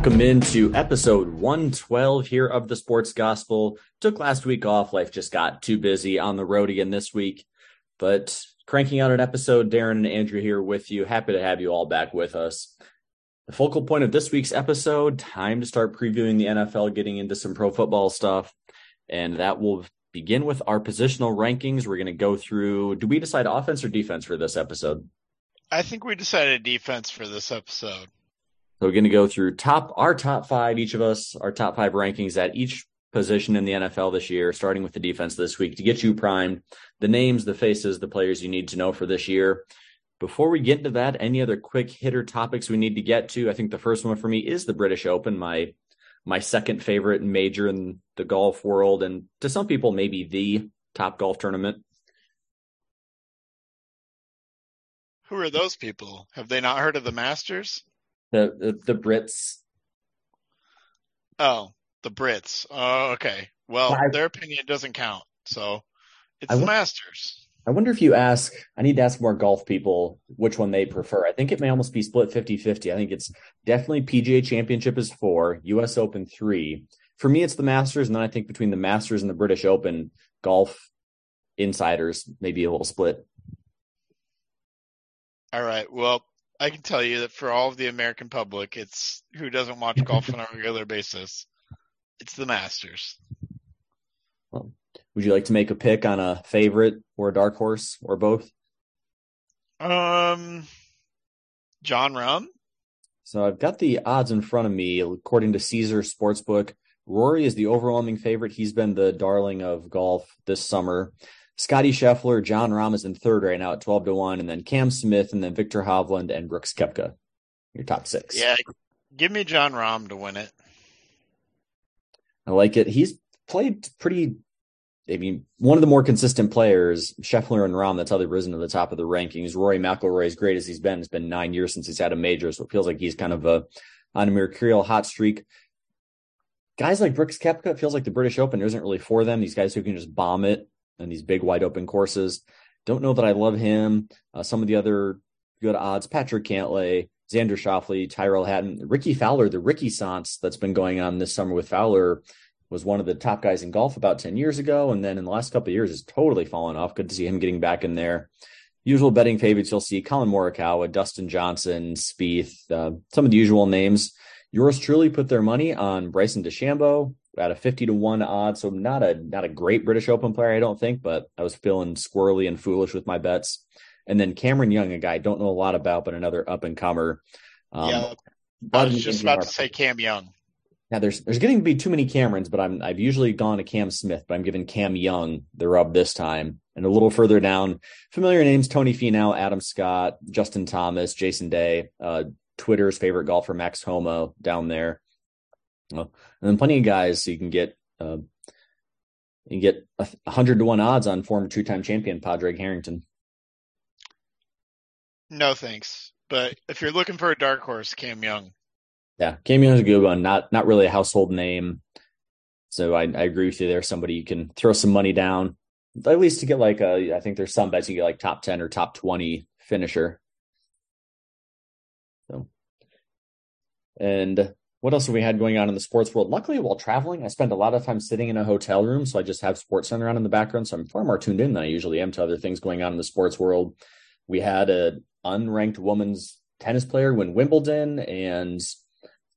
Welcome into episode 112 here of the Sports Gospel. Took last week off. Life just got too busy on the road again this week, but cranking out an episode. Darren and Andrew here with you. Happy to have you all back with us. The focal point of this week's episode, time to start previewing the NFL, getting into some pro football stuff. And that will begin with our positional rankings. We're going to go through, do we decide offense or defense for this episode? I think we decided defense for this episode. So we're going to go through top our top five, each of us, our top five rankings at each position in the NFL this year, starting with the defense this week to get you primed. The names, the faces, the players you need to know for this year. Before we get into that, any other quick hitter topics we need to get to? I think the first one for me is the British Open, my my second favorite major in the golf world, and to some people, maybe the top golf tournament. Who are those people? Have they not heard of the Masters? The the, the Brits. Oh, the Brits. Oh, okay. Well, I, their opinion doesn't count. So it's I the Masters. I wonder if you ask, I need to ask more golf people which one they prefer. I think it may almost be split 50 50. I think it's definitely PGA Championship is four, US Open three. For me, it's the Masters. And then I think between the Masters and the British Open, golf insiders maybe a little split. All right. Well, I can tell you that for all of the American public, it's who doesn't watch golf on a regular basis. It's the Masters. Well, would you like to make a pick on a favorite or a dark horse or both? Um, Jon Rahm. So I've got the odds in front of me. According to Caesar Sportsbook, Rory is the overwhelming favorite. He's been the darling of golf this summer. Scotty Scheffler, Jon Rahm is in third right now at 12 to 1, and then Cam Smith, and then Viktor Hovland and Brooks Koepka. Your top six. Yeah, give me Jon Rahm to win it. I like it. He's played pretty, I mean, one of the more consistent players, Scheffler and Rahm, that's how they've risen to the top of the rankings. Rory McIlroy, as great as he's been, it's been nine years since he's had a major, so it feels like he's kind of a on a mercurial hot streak. Guys like Brooks Koepka, it feels like the British Open isn't really for them. These guys who can just bomb it and these big wide open courses. Don't know that I love him. Uh, some of the other good odds: Patrick Cantlay, Xander Schauffele, Tyrrell Hatton, Rickie Fowler. The Ricky Sance that's been going on this summer with Fowler was one of the top guys in golf about 10 years ago. And then in the last couple of years has totally fallen off. Good to see him getting back in there. Usual betting favorites, you'll see Collin Morikawa, Dustin Johnson, Spieth, uh, some of the usual names. Yours truly put their money on Bryson DeChambeau, at a 50 to 1 odd. So not a not a great British Open player, I don't think, but I was feeling squirrely and foolish with my bets. And then Cameron Young, a guy I don't know a lot about, but another up and comer. Um, yeah, I was just about to say Cam Young. Now there's there's getting to be too many Camerons, but I'm I've usually gone to Cam Smith, but I'm giving Cam Young the rub this time. And a little further down, familiar names: Tony Finau, Adam Scott, Justin Thomas, Jason Day, uh, Twitter's favorite golfer Max Homa down there. Well, and then plenty of guys so you can get uh, you get a hundred to one odds on former two time champion Padraig Harrington. No thanks. But if you're looking for a dark horse, Cam Young. Yeah, Cam Young's a good one. Not not really a household name. So I, I agree with you there. Somebody you can throw some money down. At least to get like a I think there's some bets you get like top ten or top twenty finisher. So and what else have we had going on in the sports world? Luckily, while traveling, I spend a lot of time sitting in a hotel room, so I just have Sports Center on in the background. So I'm far more tuned in than I usually am to other things going on in the sports world. We had an unranked women's tennis player win Wimbledon, and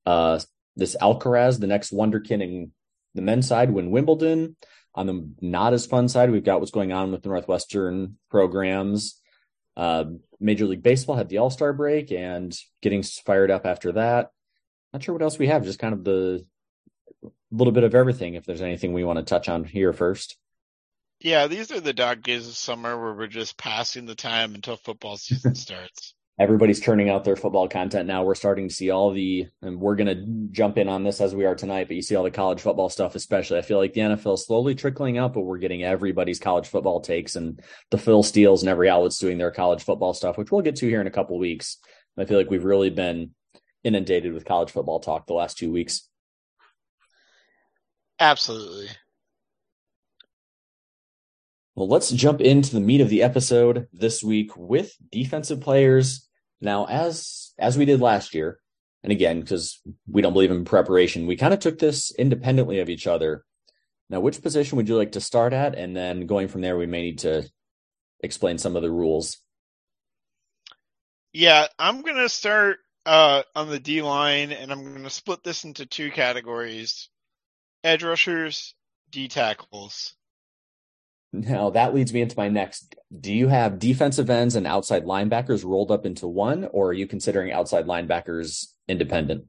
uh, this Alcaraz, the next wonderkin in the men's side, win Wimbledon. On the not as fun side, we've got what's going on with the Northwestern programs. Uh, Major League Baseball had the All Star break and getting fired up after that not sure what else we have. Just kind of the little bit of everything. If there's anything we want to touch on here first. Yeah, these are the dog days of summer where we're just passing the time until football season starts. Everybody's turning out their football content now. We're starting to see all the, and we're going to jump in on this as we are tonight, but you see all the college football stuff, especially. I feel like the NFL is slowly trickling out, but we're getting everybody's college football takes and the Phil Steeles and every outlet's doing their college football stuff, which we'll get to here in a couple weeks. I feel like we've really been inundated with college football talk the last two weeks. Absolutely. Well, let's jump into the meat of the episode this week with defensive players. Now, as as we did last year, and again, because we don't believe in preparation, we kind of took this independently of each other. Now, which position would you like to start at? And then going from there, we may need to explain some of the rules. Yeah, I'm going to start uh, on the D line, and I'm going to split this into two categories edge rushers, D tackles. Now that leads me into my next. Do you have defensive ends and outside linebackers rolled up into one, or are you considering outside linebackers independent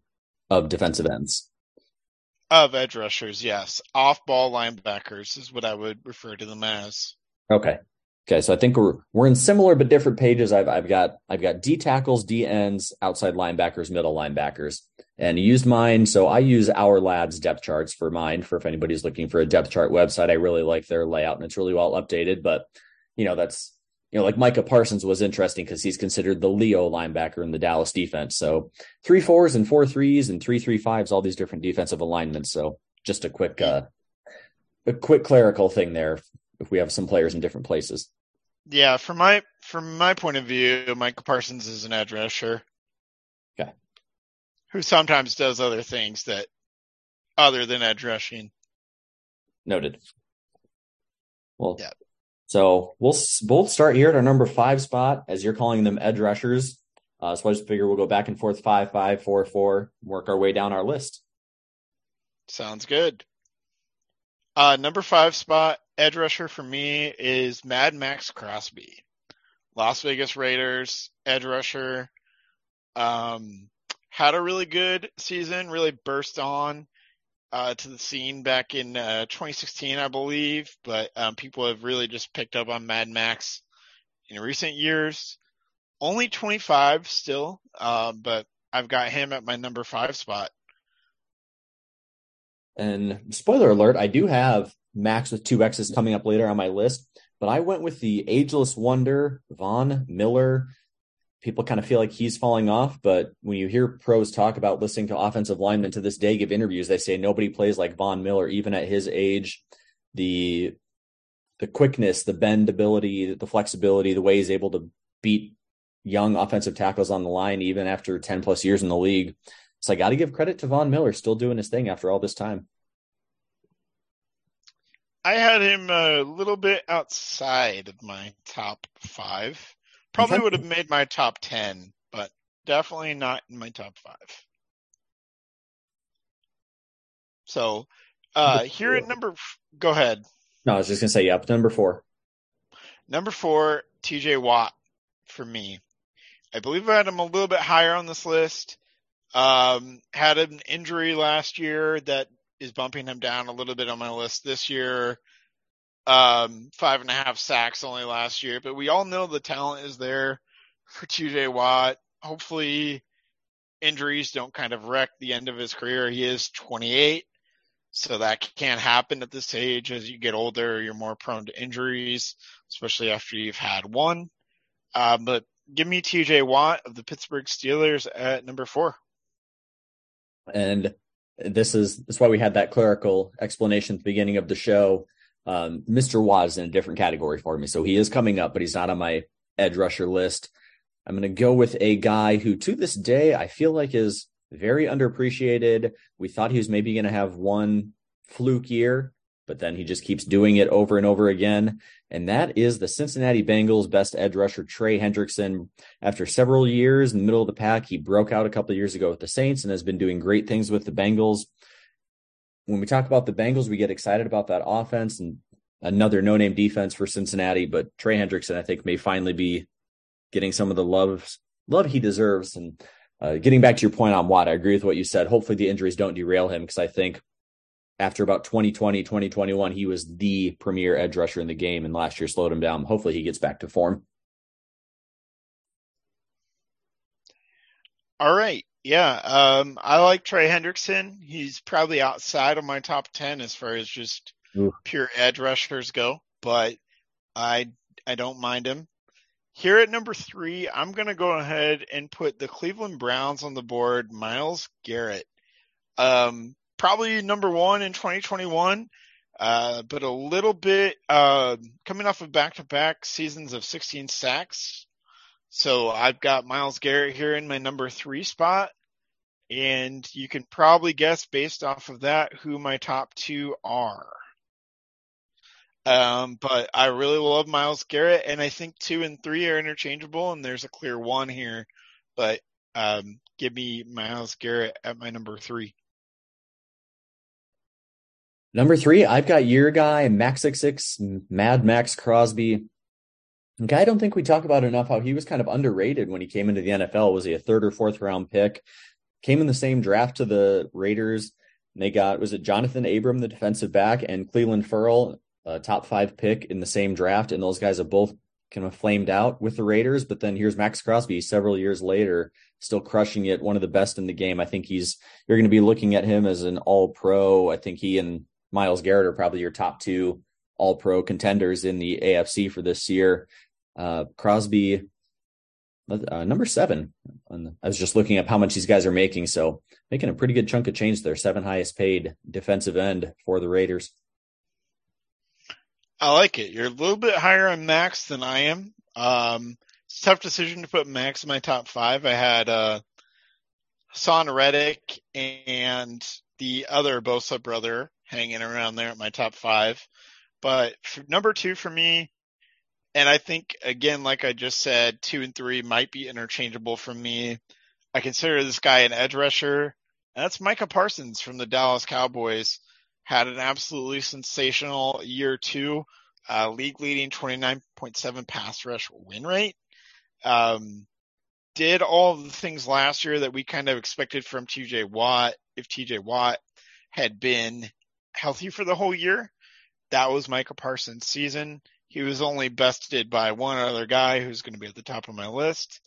of defensive ends? Of edge rushers, yes. Off ball linebackers is what I would refer to them as. Okay. Okay, so I think we're we're in similar but different pages. I've I've got I've got D tackles, D ends, outside linebackers, middle linebackers, and used mine. So I use Ourlads depth charts for mine. For if anybody's looking for a depth chart website, I really like their layout and it's really well updated. But you know that's you know like Micah Parsons was interesting because he's considered the Leo linebacker in the Dallas defense. So three fours and four threes and three three fives, all these different defensive alignments. So just a quick uh, a quick clerical thing there if we have some players in different places. Yeah, from my from my point of view, Michael Parsons is an edge rusher. Okay. Who sometimes does other things that other than edge rushing. Noted. Well, yeah. So we'll both start here at our number five spot, as you're calling them edge rushers. Uh, so I just figure we'll go back and forth five, five, four, four, work our way down our list. Sounds good. Uh, number five spot, edge rusher for me is Mad Maxx Crosby. Las Vegas Raiders, edge rusher. Um, had a really good season, really burst on uh, to the scene back in uh, 2016, I believe. But um, people have really just picked up on Mad Max in recent years. Only 25 still, uh, but I've got him at my number five spot. And spoiler alert, I do have Max with two X's coming up later on my list, but I went with the ageless wonder, Von Miller. People kind of feel like he's falling off, but when you hear pros talk about listening to offensive linemen to this day give interviews, they say nobody plays like Von Miller, even at his age. The the quickness, the bendability, the flexibility, the way he's able to beat young offensive tackles on the line, even after 10 plus years in the league. So I got to give credit to Von Miller, still doing his thing after all this time. I had him a little bit outside of my top five. Probably would have made my top 10, but definitely not in my top five. So, uh, here at number, go ahead. No, I was just going to say, yeah, number four. Number four, TJ Watt for me. I believe I had him a little bit higher on this list. Um, had an injury last year that is bumping him down a little bit on my list this year. Um, five and a half sacks only last year, but we all know the talent is there for TJ Watt. Hopefully injuries don't kind of wreck the end of his career. He is 28, so that can't happen at this age. As you get older, you're more prone to injuries, especially after you've had one. Uh, but give me TJ Watt of the Pittsburgh Steelers at number four. And this is that's why we had that clerical explanation at the beginning of the show. Um, Mr. Watt is in a different category for me, so he is coming up, but he's not on my edge rusher list. I'm going to go with a guy who, to this day, I feel like is very underappreciated. We thought he was maybe going to have one fluke year, but then he just keeps doing it over and over again. And that is the Cincinnati Bengals best edge rusher, Trey Hendrickson. After several years in the middle of the pack, he broke out a couple of years ago with the Saints and has been doing great things with the Bengals. When we talk about the Bengals, we get excited about that offense and another no name defense for Cincinnati. But Trey Hendrickson, I think, may finally be getting some of the love love he deserves. And uh, getting back to your point on Watt, I agree with what you said. Hopefully the injuries don't derail him because I think after about 2020, 2021, he was the premier edge rusher in the game, and last year slowed him down. Hopefully, he gets back to form. All right. Yeah. Um, I like Trey Hendrickson. He's probably outside of my top 10 as far as just Ooh. pure edge rushers go, but I, I don't mind him. Here at number three, I'm going to go ahead and put the Cleveland Browns on the board, Myles Garrett. Um, probably number one in 2021, uh, but a little bit uh, coming off of back-to-back seasons of 16 sacks. So I've got Myles Garrett here in my number three spot. and you can probably guess based off of that who my top two are. Um, but I really love Myles Garrett, and I think two and three are interchangeable, and there's a clear one here. But um, give me Myles Garrett at my number three. Number three, I've got your guy, Max Six Six, Mad Maxx Crosby. Guy I don't think we talk about enough how he was kind of underrated when he came into the NFL. Was he a third or fourth round pick? Came in the same draft to the Raiders. They got was it Johnathan Abram, the defensive back, and Clelin Ferrell, a top five pick in the same draft, and those guys have both kind of flamed out with the Raiders. But then here's Maxx Crosby several years later, still crushing it, one of the best in the game. I think he's you're going to be looking at him as an All Pro. I think he and Myles Garrett are probably your top two All Pro contenders in the AFC for this year. Uh, Crosby, uh, number seven. I was just looking up how much these guys are making, so making a pretty good chunk of change there. Seven highest paid defensive end for the Raiders. I like it. You're a little bit higher on Max than I am. Um, it's tough decision to put Max in my top five. I had uh, Haason Reddick and the other Bosa brother hanging around there at my top five. But number two for me, and I think again, like I just said, two and three might be interchangeable for me. I consider this guy an edge rusher. and that's Micah Parsons from the Dallas Cowboys had an absolutely sensational year two, uh, league leading 29.7 pass rush win rate. Um, did all the things last year that we kind of expected from TJ Watt. If TJ Watt had been healthy for the whole year, that was Micah Parsons' season. He was only bested by one other guy who's going to be at the top of my list.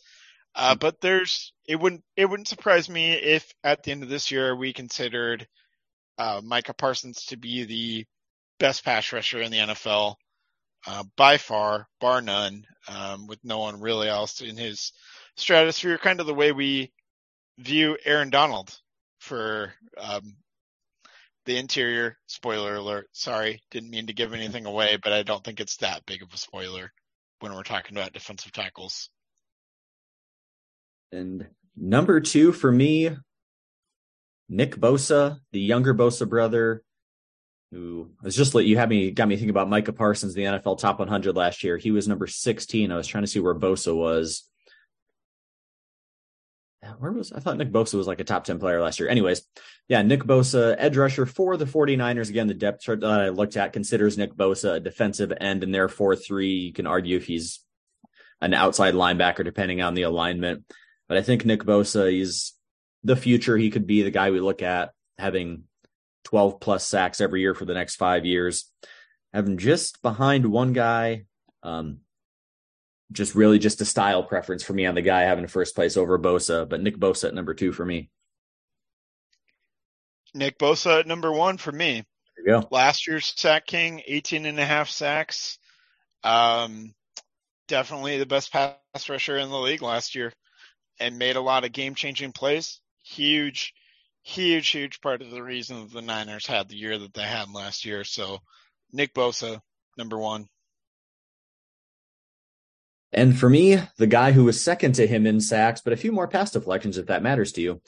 Uh, but there's, it wouldn't, it wouldn't surprise me if at the end of this year we considered uh, Micah Parsons to be the best pass rusher in the NFL uh, by far, bar none, um, with no one really else in his stratosphere. Kind of the way we view Aaron Donald for um, the interior. Spoiler alert. Sorry, didn't mean to give anything away, but I don't think it's that big of a spoiler when we're talking about defensive tackles. And number two for me, Nick Bosa, the younger Bosa brother, who was just like you had me got me thinking about Micah Parsons, the NFL top 100 last year. He was number 16. I was trying to see where Bosa was. Where was I thought Nick Bosa was like a top 10 player last year. Anyways, yeah, Nick Bosa, edge rusher for the 49ers. Again, the depth chart that I looked at considers Nick Bosa a defensive end, and therefore three. You can argue if he's an outside linebacker, depending on the alignment. But I think Nick Bosa, is the future. He could be the guy we look at having 12 plus sacks every year for the next five years. Having just behind one guy, um, just really just a style preference for me on the guy having first place over Bosa, but Nick Bosa at number two for me. Nick Bosa at number one for me. There you go. Last year's sack king, 18 and a half sacks. Um, definitely the best pass rusher in the league last year and made a lot of game changing plays huge, huge, huge part of the reason the Niners had the year that they had last year. So Nick Bosa, number one. And for me, the guy who was second to him in sacks, but a few more pass deflections if that matters to you.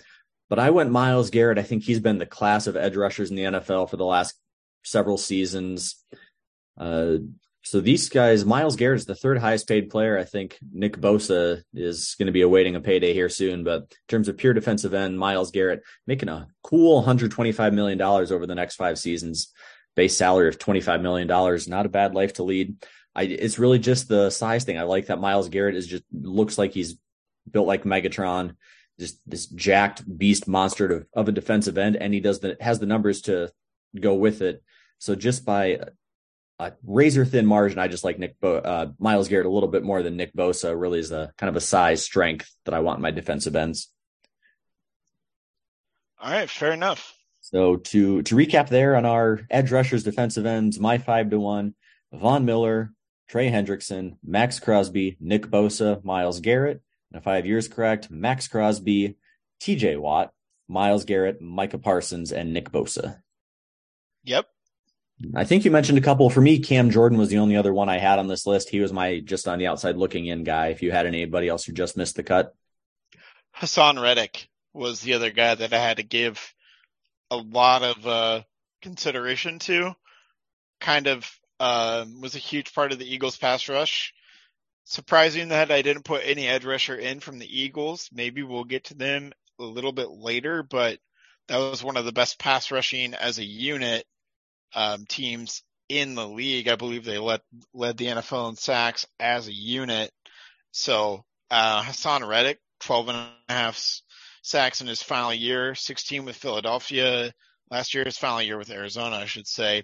But I went Myles Garrett. I think he's been the class of edge rushers in the NFL for the last several seasons. Uh, so these guys, Myles Garrett is the third highest paid player. I think Nick Bosa is going to be awaiting a payday here soon. But in terms of pure defensive end, Myles Garrett making a cool $125 million over the next five seasons. Base salary of $25 million. Not a bad life to lead. I, it's really just the size thing. I like that Myles Garrett is just looks like he's built like Megatron, just this jacked beast monster of, of a defensive end, and he does the has the numbers to go with it. So just by a razor thin margin. I just like Nick Bo- uh, Myles Garrett a little bit more than Nick Bosa. Really is a kind of a size strength that I want in my defensive ends. All right, fair enough. So to to recap there on our edge rushers, defensive ends, my five to one: Von Miller, Trey Hendrickson, Maxx Crosby, Nick Bosa, Myles Garrett. And if I have yours correct, Maxx Crosby, T.J. Watt, Myles Garrett, Micah Parsons, and Nick Bosa. Yep, I think you mentioned a couple. For me, Cam Jordan was the only other one I had on this list. He was my just on the outside looking in guy. If you had anybody else who just missed the cut, Haason Reddick. was the other guy that I had to give a lot of uh, consideration to. Kind of uh, was a huge part of the Eagles pass rush. Surprising that I didn't put any edge rusher in from the Eagles. Maybe we'll get to them a little bit later, but that was one of the best pass rushing as a unit um, teams in the league. I believe they led led the NFL in sacks as a unit. So uh, Haason Reddick, 12 and a half sacks in his final year, 16 with Philadelphia. Last year, his final year with Arizona, I should say.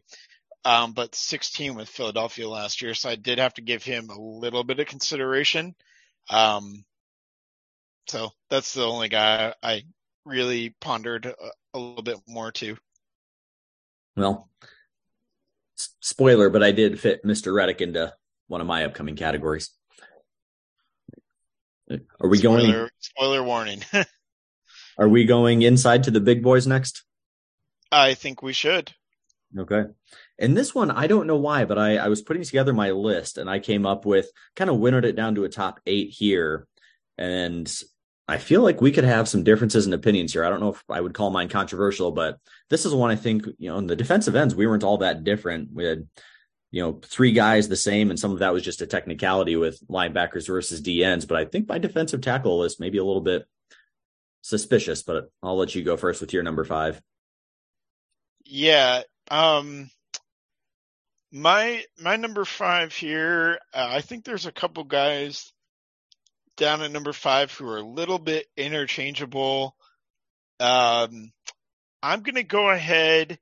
Um, but 16 with Philadelphia last year. So I did have to give him a little bit of consideration. Um, so that's the only guy I really pondered a, a little bit more too. Well, spoiler, but I did fit Mr. Reddick into one of my upcoming categories. Are we spoiler, going? Spoiler warning. are we going inside to the big boys next? I think we should. Okay. And this one, I don't know why, but I, I was putting together my list and I came up with kind of winnowed it down to a top eight here. And I feel like we could have some differences in opinions here. I don't know if I would call mine controversial, but this is one I think, you know, in the defensive ends, we weren't all that different. We had, you know, three guys the same, and some of that was just a technicality with linebackers versus D ends. But I think my defensive tackle list maybe a little bit suspicious, but I'll let you go first with your number five. Yeah. Um, my, my number five here, uh, I think there's a couple guys down at number five who are a little bit interchangeable. Um, I'm to go ahead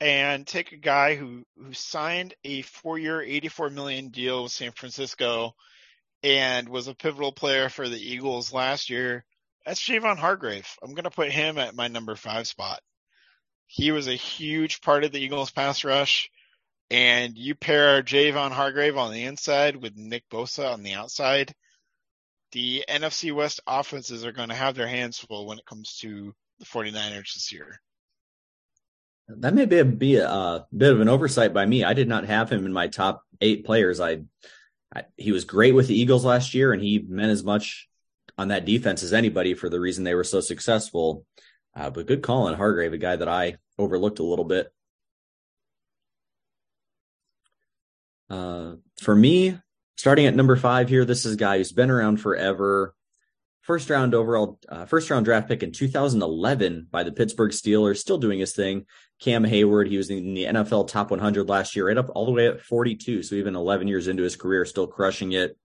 and take a guy who, who signed a four year, 84 million deal with San Francisco and was a pivotal player for the Eagles last year. That's Javon Hargrave. I'm going to put him at my number five spot. He was a huge part of the Eagles pass rush. And you pair Javon Hargrave on the inside with Nick Bosa on the outside the NFC West offenses are going to have their hands full when it comes to the 49ers this year. That may be a, be a, bit of an oversight by me. I did not have him in my top eight players. I, I, he was great with the Eagles last year, and he meant as much on that defense as anybody for the reason they were so successful. Uh, but good call on Hargrave, a guy that I overlooked a little bit. Uh, for me, starting at number five here, this is a guy who's been around forever. First round overall, uh, first round draft pick in 2011 by the Pittsburgh Steelers, still doing his thing. Cam Heyward, he was in the NFL top 100 last year, right up all the way at 42. So even 11 years into his career, still crushing it.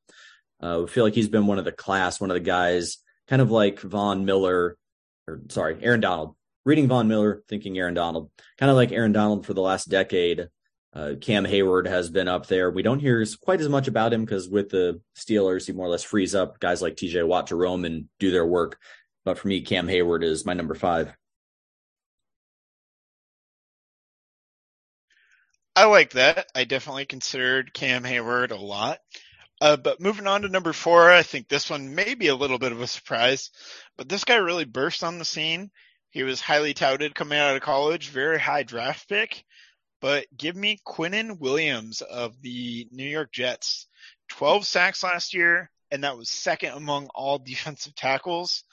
Uh, feel like he's been one of the class, one of the guys, kind of like Von Miller, or sorry, Aaron Donald. Reading Von Miller, thinking Aaron Donald, kind of like Aaron Donald for the last decade. Uh, Cam Heyward has been up there. We don't hear quite as much about him because with the Steelers, he more or less frees up guys like TJ Watt to roam and do their work. But for me, Cam Heyward is my number five. I like that. I definitely considered Cam Heyward a lot. Uh, but moving on to number four, I think this one may be a little bit of a surprise, but this guy really burst on the scene. He was highly touted coming out of college, very high draft pick but give me Quinnen Williams of the New York Jets. 12 sacks last year, and that was second among all defensive tackles.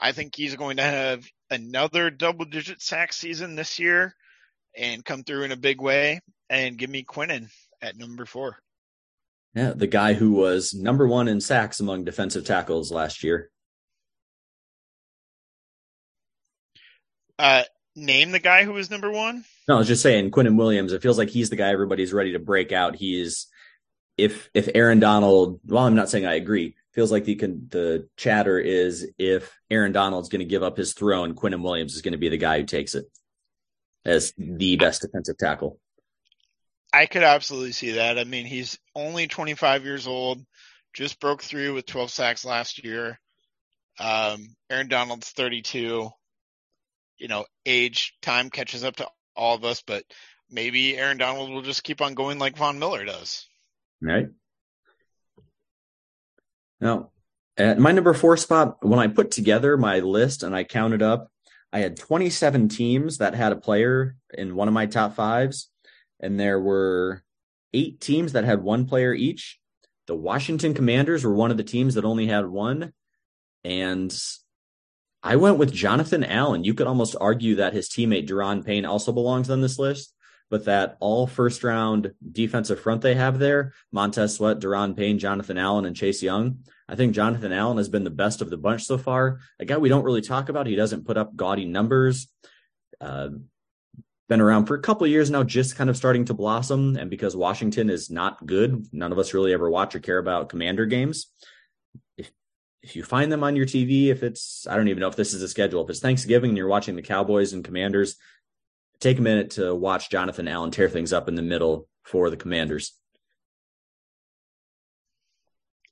I think he's going to have another double digit sack season this year and come through in a big way. And give me Quinnen at number four. Yeah, the guy who was number one in sacks among defensive tackles last year. Uh, name the guy who was number one? No, I was just saying Quinnen Williams. It feels like he's the guy everybody's ready to break out. He's if if Aaron Donald. Well, I'm not saying I agree. Feels like the the chatter is if Aaron Donald's going to give up his throne, Quinnen Williams is going to be the guy who takes it as the best defensive tackle. I could absolutely see that. I mean, he's only 25 years old, just broke through with 12 sacks last year. Um, Aaron Donald's 32 you know, age, time catches up to all of us, but maybe Aaron Donald will just keep on going like Von Miller does. Right. Now, at my number four spot, when I put together my list and I counted up, I had 27 teams that had a player in one of my top fives, and there were eight teams that had one player each. The Washington Commanders were one of the teams that only had one. And I went with Jonathan Allen. You could almost argue that his teammate Da'Ron Payne also belongs on this list, but that all first round defensive front they have there, Montez Sweat, Da'Ron Payne, Jonathan Allen, and Chase Young. I think Jonathan Allen has been the best of the bunch so far. A guy we don't really talk about. He doesn't put up gaudy numbers. Uh, been around for a couple years now, just kind of starting to blossom. And because Washington is not good, none of us really ever watch or care about commander games. If, you find them on your TV, if it's, I don't even know if this is a schedule, if it's Thanksgiving and you're watching the Cowboys and Commanders, take a minute to watch Jonathan Allen tear things up in the middle for the Commanders.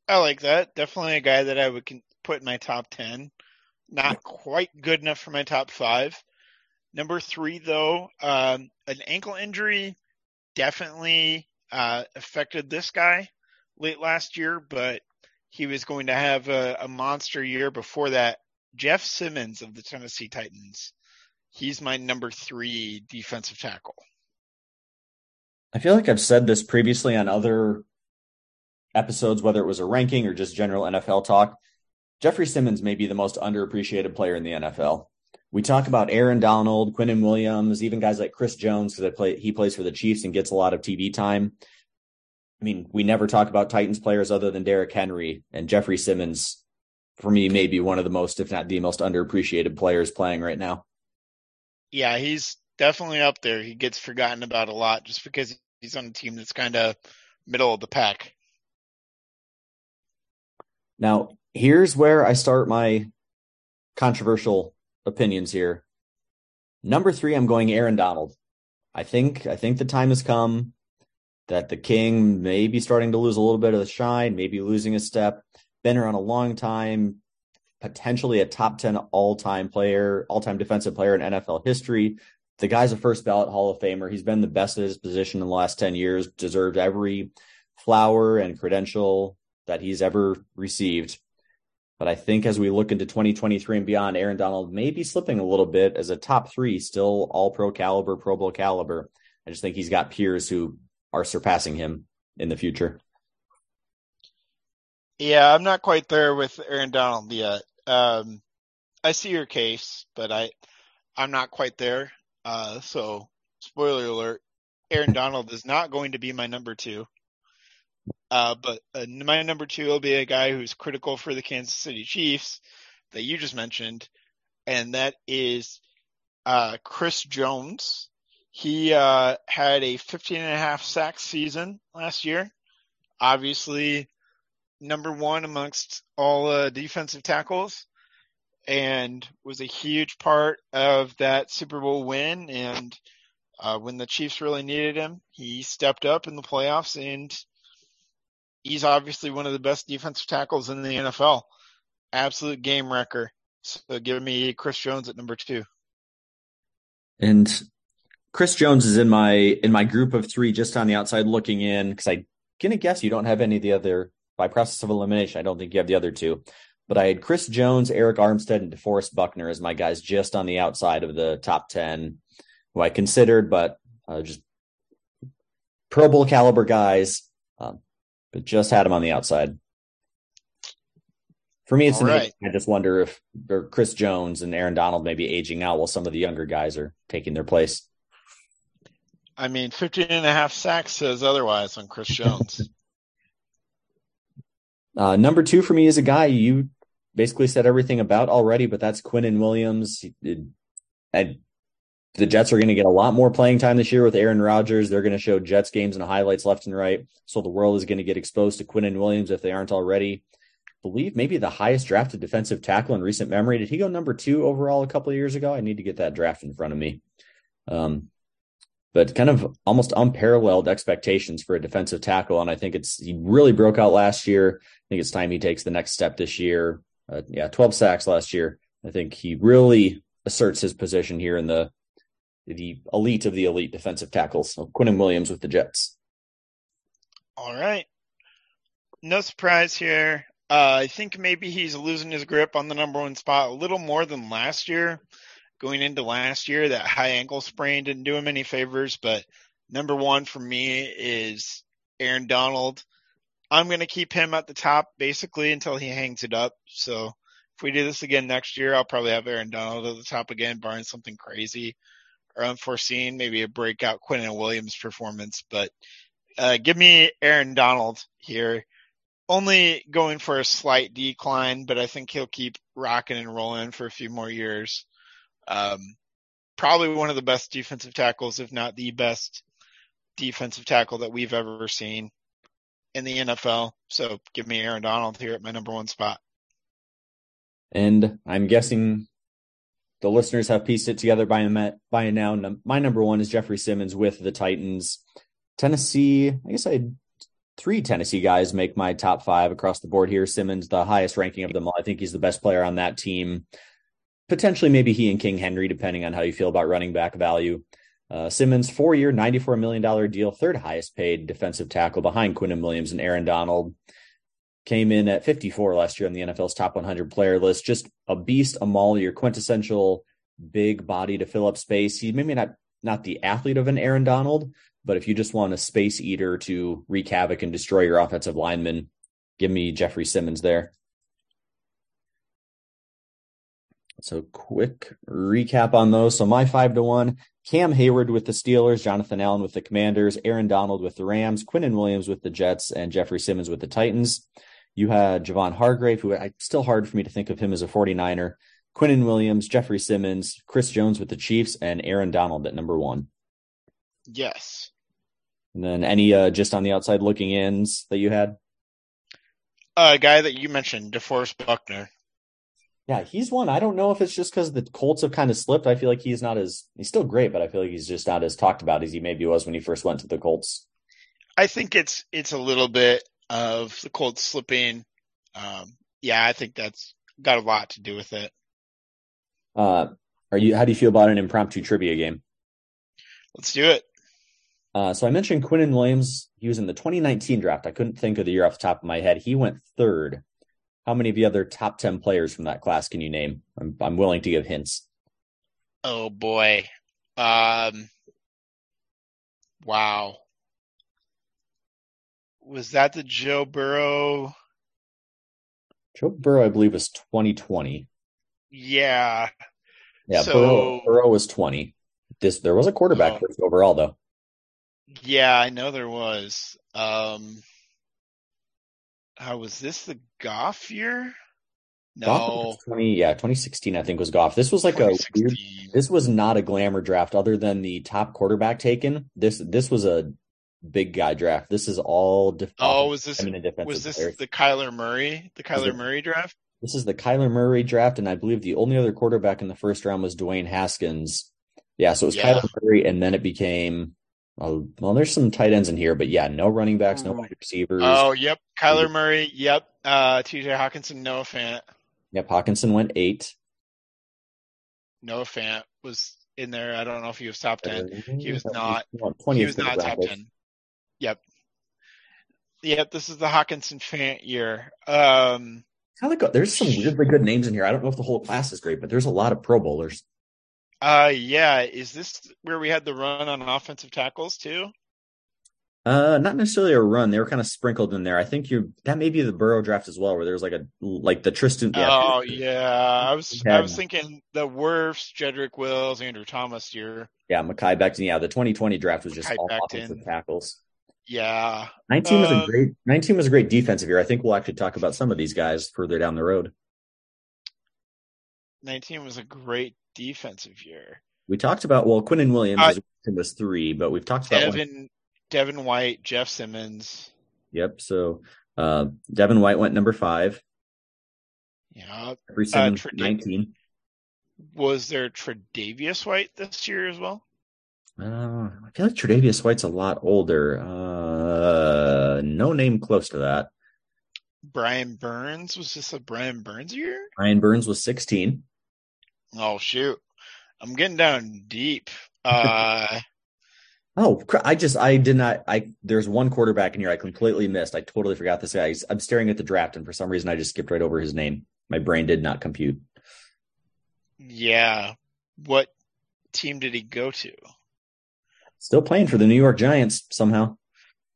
I like that. Definitely a guy that I would put in my top 10. Not quite good enough for my top five. Number three, though, um, an ankle injury definitely uh, affected this guy late last year, but he was going to have a, a monster year before that. Jeff Simmons of the Tennessee Titans. He's my number three defensive tackle. I feel like I've said this previously on other episodes, whether it was a ranking or just general NFL talk. Jeffery Simmons may be the most underappreciated player in the NFL we talk about Aaron Donald, Quinnen Williams, even guys like Chris Jones because play he plays for the Chiefs and gets a lot of TV time. I mean, we never talk about Titans players other than Derrick Henry and Jeffery Simmons. For me, maybe one of the most, if not the most, underappreciated players playing right now. Yeah, he's definitely up there. He gets forgotten about a lot just because he's on a team that's kind of middle of the pack. Now, here's where I start my controversial opinions here. Number three, I'm going Aaron Donald. I think I think the time has come that the King may be starting to lose a little bit of the shine, maybe losing a step. Been around a long time, potentially a top 10 all-time player, all-time defensive player in NFL history. The guy's a first ballot Hall of Famer. He's been the best at his position in the last 10 years, deserved every flower and credential that he's ever received. But I think as we look into 2023 and beyond, Aaron Donald may be slipping a little bit as a top three, still all pro caliber, Pro Bowl caliber. I just think he's got peers who are surpassing him in the future. Yeah, I'm not quite there with Aaron Donald yet. Um, I see your case, but I, I'm not quite there. Uh, so spoiler alert, Aaron Donald is not going to be my number two. Uh, but uh, my number two will be a guy who's critical for the Kansas City Chiefs that you just mentioned, and that is uh, Chris Jones. He uh, had a 15 and a half sack season last year. Obviously, number one amongst all uh, defensive tackles, and was a huge part of that Super Bowl win. And uh, when the Chiefs really needed him, he stepped up in the playoffs and he's obviously one of the best defensive tackles in the NFL. Absolute game wrecker. So give me Chris Jones at number two. And Chris Jones is in my in my group of three, just on the outside looking in, because I gonna guess you don't have any of the other by process of elimination. I don't think you have the other two. But I had Chris Jones, Arik Armstead, and DeForest Buckner as my guys just on the outside of the top ten, who I considered, but uh, just Pro Bowl caliber guys. Um, but just had them on the outside. For me, it's an right. I just wonder if Chris Jones and Aaron Donald may be aging out while some of the younger guys are taking their place. I mean, 15 and a half sacks says otherwise on Chris Jones. uh, number two for me is a guy you basically said everything about already, but that's Quinnen Williams. I the Jets are going to get a lot more playing time this year with Aaron Rodgers. They're going to show Jets games and highlights left and right. So the world is going to get exposed to Quinnen Williams if they aren't already. I believe maybe the highest drafted defensive tackle in recent memory. Did he go number two overall a couple of years ago? I need to get that draft in front of me. Um, but kind of almost unparalleled expectations for a defensive tackle. And I think it's, he really broke out last year. I think it's time he takes the next step this year. Uh, yeah, 12 sacks last year. I think he really asserts his position here in the the elite of the elite defensive tackles. So Quinnen Williams with the Jets. All right. No surprise here. Uh, I think maybe he's losing his grip on the number one spot a little more than last year. Going into last year, that high ankle sprain didn't do him any favors, but number one for me is Aaron Donald. I'm going to keep him at the top basically until he hangs it up. So If we do this again next year, I'll probably have Aaron Donald at the top again, barring something crazy or unforeseen, maybe a breakout Quinnen Williams performance. But uh, give me Aaron Donald here. Only going for a slight decline, but I think he'll keep rocking and rolling for a few more years. Um, probably one of the best defensive tackles, if not the best defensive tackle that we've ever seen in the NFL. So give me Aaron Donald here at my number one spot. And I'm guessing the listeners have pieced it together by, by now. My number one is Jeffery Simmons with the Titans. Tennessee, I guess I had three Tennessee guys make my top five across the board here. Simmons, the highest ranking of them all. I think he's the best player on that team. Potentially, maybe he and King Henry, depending on how you feel about running back value. Uh, Simmons, four year, $94 million deal, third highest paid defensive tackle behind Quinnen Williams and Aaron Donald. Came in at 54 last year on the NFL's top 100 player list. Just a beast, a maul, your quintessential big body to fill up space. He maybe not not the athlete of an Aaron Donald, but if you just want a space eater to wreak havoc and destroy your offensive lineman, give me Jeffery Simmons there. So quick recap on those. So my five to one, Cam Heyward with the Steelers, Jonathan Allen with the Commanders, Aaron Donald with the Rams, Quinnen Williams with the Jets, and Jeffery Simmons with the Titans. You had Javon Hargrave, who I still hard for me to think of him as a 49er. Quinnen Williams, Jeffery Simmons, Chris Jones with the Chiefs, and Aaron Donald at number one. Yes. And then any uh, just on the outside looking ins that you had? A uh, guy that you mentioned, DeForest Buckner. Yeah, he's one. I don't know if it's just because the Colts have kind of slipped. I feel like he's not as he's still great, but I feel like he's just not as talked about as he maybe was when he first went to the Colts. I think it's it's a little bit of the Colts slipping. Um, yeah, I think that's got a lot to do with it. Uh, are you? How do you feel about an impromptu trivia game? Let's do it. Uh, so I mentioned Quinnen Williams. He was in the 2019 draft. I couldn't think of the year off the top of my head. He went third. How many of the other top 10 players from that class can you name? I'm, I'm willing to give hints. Oh boy. Um, wow. Was that the Joe Burrow? Joe Burrow, I believe, was 2020. Yeah. Yeah, so, Burrow, Burrow was 20. This there was a quarterback oh, first overall though. Yeah, I know there was. Um how was this the Goff year? No, Goff twenty. Yeah, twenty sixteen. I think was Goff. This was like a weird. This was not a glamour draft, other than the top quarterback taken. This this was a big guy draft. This is all. Def- oh, was this was this players. the Kyler Murray the Kyler Murray draft? This is the Kyler Murray draft, and I believe the only other quarterback in the first round was Dwayne Haskins. Yeah, so it was yeah. Kyler Murray, and then it became Oh, well, there's some tight ends in here, but yeah, no running backs, no mm. wide receivers. Oh, yep. Kyler Murray. Yep. Uh, TJ Hockenson, Noah Fant. Yep. Hockenson went eight. Noah Fant was in there. I don't know if he was top 10. He was not. He was not top 10. Yep. Yep. This is the Hockenson Fant year. Um, kind of there's some weirdly good names in here. I don't know if the whole class is great, but there's a lot of Pro Bowlers. Uh, yeah. Is this where we had the run on offensive tackles too? Uh, not necessarily a run. They were kind of sprinkled in there. I think you that may be the Burrow draft as well, where there's like a like the Tristan. Yeah, oh yeah, I was I was thinking the Wirfs, Jedrick Wills, Andrew Thomas here. Yeah, Mekhi Becton. Yeah, the 2020 draft was just all Becton. offensive tackles. Yeah, 19 was a uh, great 19 was a great defensive year. I think we'll actually talk about some of these guys further down the road. 19 was a great defensive year. We talked about well, Quinnen Williams uh, was three, but we've talked about Devin. Devin White, Jeff Simmons. Yep. So uh, Devin White went number five. Yeah. Simmons uh, nineteen. Was there Tre'Davious White this year as well? Uh, I feel like Tre'Davious White's a lot older. Uh, no name close to that. Brian Burns was this a Brian Burns year? Brian Burns was sixteen. Oh shoot. I'm getting down deep. Uh Oh, I just I did not I there's one quarterback in here I completely missed. I totally forgot this guy. I'm staring at the draft and for some reason I just skipped right over his name. My brain did not compute. Yeah. What team did he go to? Still playing for the New York Giants somehow.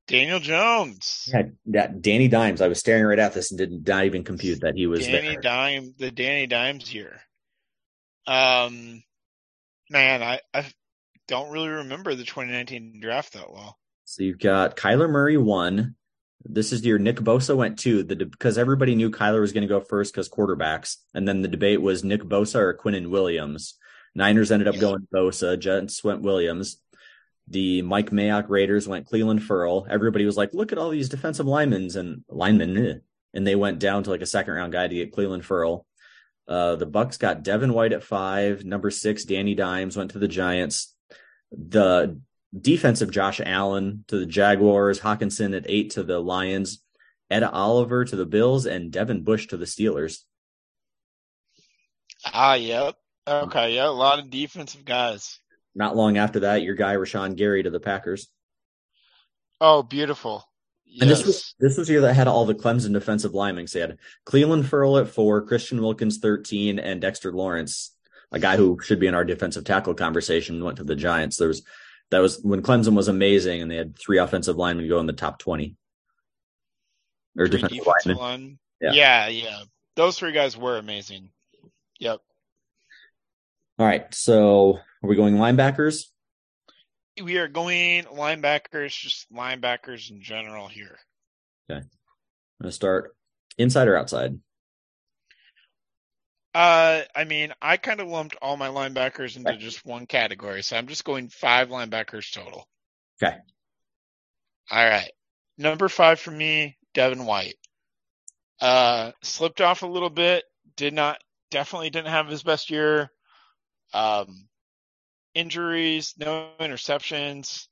Daniel Jones. Yeah, that Danny Dimes. I was staring right at this and did not not even compute that he was Danny there. Dime, the Danny Dimes year. Um, man, I, I don't really remember the 2019 draft that well. So you've got Kyler Murray one. This is your Nick Bosa went two. The because everybody knew Kyler was going to go first because quarterbacks, and then the debate was Nick Bosa or Quinnen Williams. Niners ended up Yeah. going Bosa. Jets went Williams. The Mike Mayock Raiders went Clelin Ferrell. Everybody was like, "Look at all these defensive linemen and linemen," eh. and they went down to like a second round guy to get Clelin Ferrell. Uh, the Bucks got Devin White at five. Number six, Danny Dimes went to the Giants. The defensive Josh Allen to the Jaguars, Hockenson at eight to the Lions, Ed Oliver to the Bills, and Devin Bush to the Steelers. Ah, yep. Okay, yeah, a lot of defensive guys. Not long after that, your guy Rashan Gary to the Packers. Oh, beautiful. And Yes. this was this was the year that had all the Clemson defensive linemen. So you had Clelin Ferrell at four, Christian Wilkins thirteen, and Dexter Lawrence, a guy who should be in our defensive tackle conversation, went to the Giants. There was that was when Clemson was amazing, and they had three offensive linemen go in the top twenty or Three defensive defensive linemen. line. Yeah. yeah, yeah. Those three guys were amazing. Yep. All right, so are we going linebackers? We are going linebackers, just linebackers in general here. Okay. I'm gonna start inside or outside. Uh, I mean, I kind of lumped all my linebackers into just one category, so I'm just going five linebackers total. Okay. All right. Number five for me, Devin White. Uh, slipped off a little bit. Did not, definitely didn't have his best year. Um, injuries, no interceptions,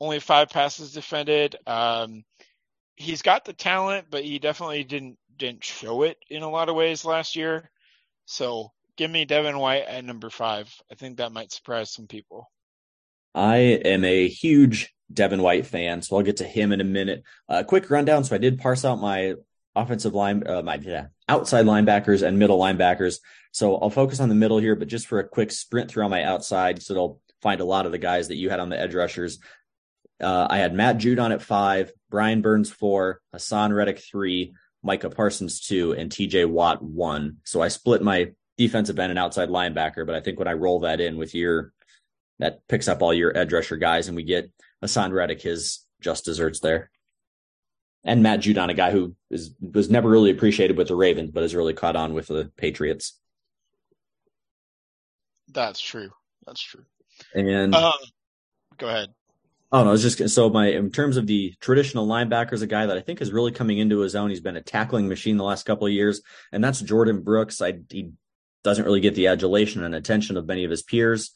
only five passes defended. Um, he's got the talent, but he definitely didn't didn't show it in a lot of ways last year. So give me Devin White at number five. I think that might surprise some people. I am a huge Devin White fan, so I'll get to him in a minute. Uh, quick rundown. So I did parse out my offensive line, uh, my yeah, outside linebackers and middle linebackers. So I'll focus on the middle here, but just for a quick sprint through on my outside, so it'll find a lot of the guys that you had on the edge rushers. Uh, I had Matt Judon at five, Brian Burns four, Haason Reddick three, Micah Parsons two, and TJ Watt one. So I split my defensive end and outside linebacker, but I think when I roll that in with your that picks up all your edge rusher guys, and we get Haason Reddick his just desserts there. And Matt Judon, a guy who is was never really appreciated with the Ravens, but has really caught on with the Patriots. That's true. That's true. And Um, go ahead. oh no, I was just so my in terms of the traditional linebackers, a guy that I think is really coming into his own. He's been a tackling machine the last couple of years, and that's Jordyn Brooks. I he doesn't really get the adulation and attention of many of his peers,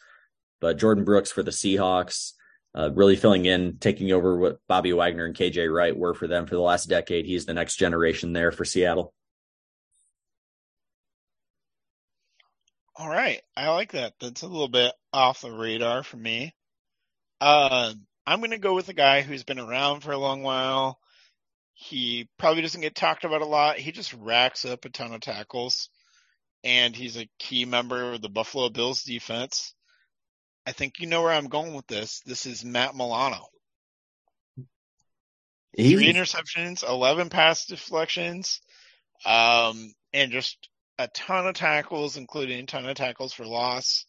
but Jordyn Brooks for the Seahawks, uh, really filling in, taking over what Bobby Wagner and KJ Wright were for them for the last decade. He's the next generation there for Seattle. All right. I like that. That's a little bit off the radar for me. Uh, I'm going to go with a guy who's been around for a long while. He probably doesn't get talked about a lot. He just racks up a ton of tackles, and he's a key member of the Buffalo Bills defense. I think you know where I'm going with this. This is Matt Milano. Three interceptions, 11 pass deflections, um, and just a ton of tackles, including a ton of tackles for loss.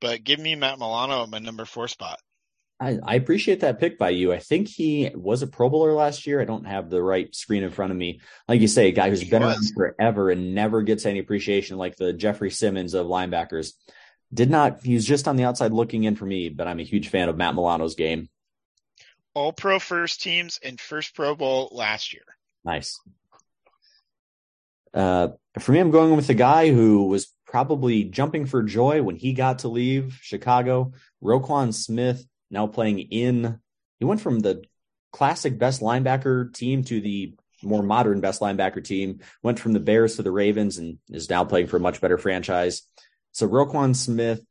But give me Matt Milano at my number four spot. I, I appreciate that pick by you. I think he was a Pro Bowler last year. I don't have the right screen in front of me. Like you say, a guy who's He been was. around forever and never gets any appreciation, like the Jeffery Simmons of linebackers. Did not. He was just on the outside looking in for me, but I'm a huge fan of Matt Milano's game. All pro first teams and first Pro Bowl last year. Nice. Uh, for me, I'm going with the guy who was probably jumping for joy when he got to leave Chicago. Roquan Smith, now playing in. He went from the classic best linebacker team to the more modern best linebacker team. Went from the Bears to the Ravens and is now playing for a much better franchise. So Roquan Smith,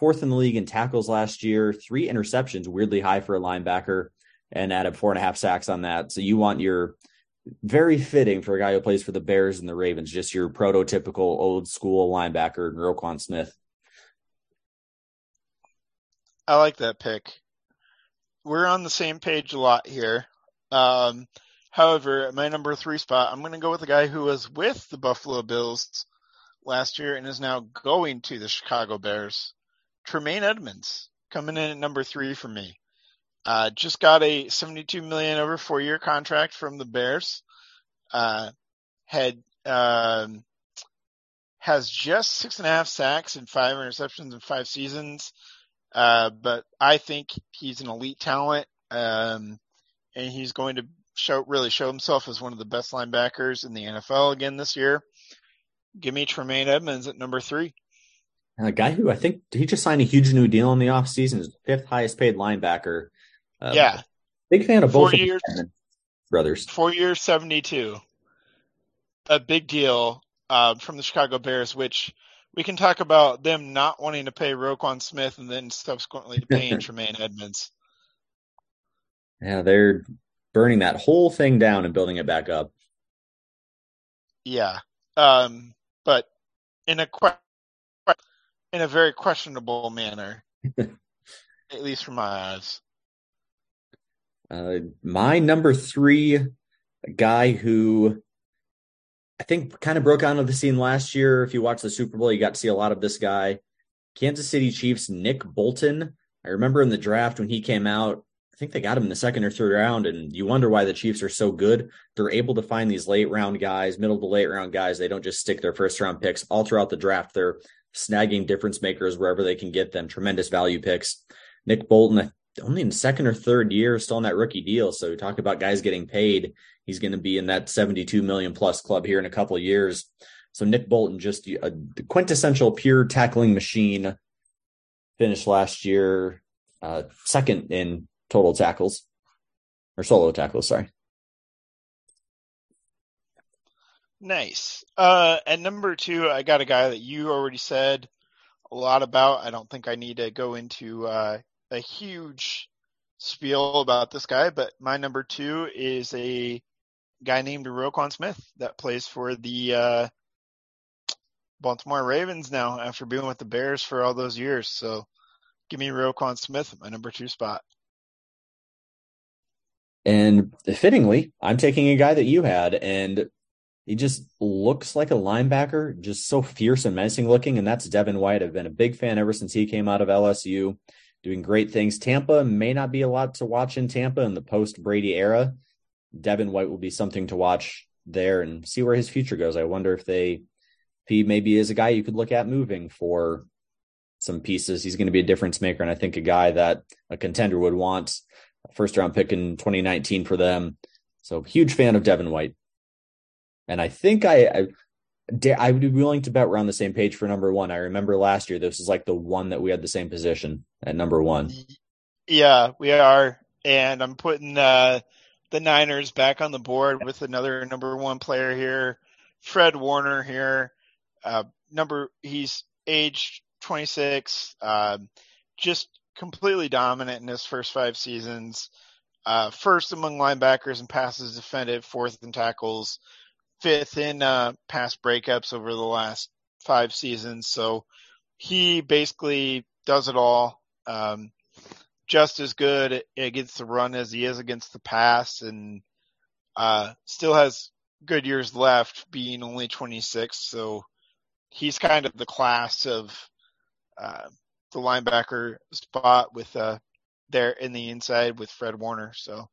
fourth in the league in tackles last year, three interceptions, weirdly high for a linebacker, and added four and a half sacks on that. So you want your very fitting for a guy who plays for the Bears and the Ravens, just your prototypical old school linebacker, Roquan Smith. I like that pick. We're on the same page a lot here. Um, however, at my number three spot, I'm going to go with a guy who was with the Buffalo Bills last year and is now going to the Chicago Bears. Tremaine Edmunds coming in at number three for me. Uh, just got a 72 million over four year contract from the Bears. Uh, had, um, has just six and a half sacks and five interceptions in five seasons. Uh, but I think he's an elite talent. Um, and he's going to show, really show himself as one of the best linebackers in the NFL again this year. Give me Tremaine Edmunds at number three. A guy who I think he just signed a huge new deal in the offseason is the fifth highest paid linebacker. Um, yeah. Big fan of both four years, brothers. Four years, 72. A big deal uh, from the Chicago Bears, which we can talk about them not wanting to pay Roquan Smith and then subsequently paying Tremaine Edmunds. Yeah, they're burning that whole thing down and building it back up. Yeah. Um, but in a que- in a very questionable manner, at least from my eyes. Uh, my number three guy who I think kind of broke onto the scene last year. If you watch the Super Bowl, you got to see a lot of this guy. Kansas City Chiefs Nick Bolton. I remember in the draft when he came out, I think they got him in the second or third round, and you wonder why the Chiefs are so good. They're able to find these late round guys, middle to late round guys. They don't just stick their first round picks all throughout the draft. They're snagging difference makers wherever they can get them. Tremendous value picks. Nick Bolton, only in second or third year, still on that rookie deal. So we talk about guys getting paid. He's going to be in that 72 million plus club here in a couple of years. So Nick Bolton, just a quintessential pure tackling machine, finished last year uh, second in total tackles or solo tackles. Sorry. Nice. Uh, number two, I got a guy that you already said a lot about. I don't think I need to go into uh, a huge spiel about this guy, but my number two is a guy named Roquan Smith that plays for the uh, Baltimore Ravens now after being with the Bears for all those years. So give me Roquan Smith my number two spot. And fittingly, I'm taking a guy that you had, and he just looks like a linebacker, just so fierce and menacing looking. And that's Devin White. I've been a big fan ever since he came out of LSU doing great things. Tampa may not be a lot to watch in Tampa in the post Brady era. Devin White will be something to watch there and see where his future goes. I wonder if they, if he maybe is a guy you could look at moving for some pieces. He's going to be a difference maker. And I think a guy that a contender would want first round pick in 2019 for them. So huge fan of Devin White. And I think I, I I would be willing to bet we're on the same page for number one. I remember last year this was like the one that we had the same position at number one. Yeah, we are, and I'm putting uh, the Niners back on the board with another number one player here, Fred Warner here. Uh, number he's age 26, uh, just completely dominant in his first five seasons. Uh, first among linebackers and passes defended, fourth in tackles, fifth in uh, pass breakups over the last five seasons. So he basically does it all. Um, just as good against the run as he is against the pass, and uh, still has good years left, being only 26. So he's kind of the class of uh, the linebacker spot with uh, there in the inside with Fred Warner. So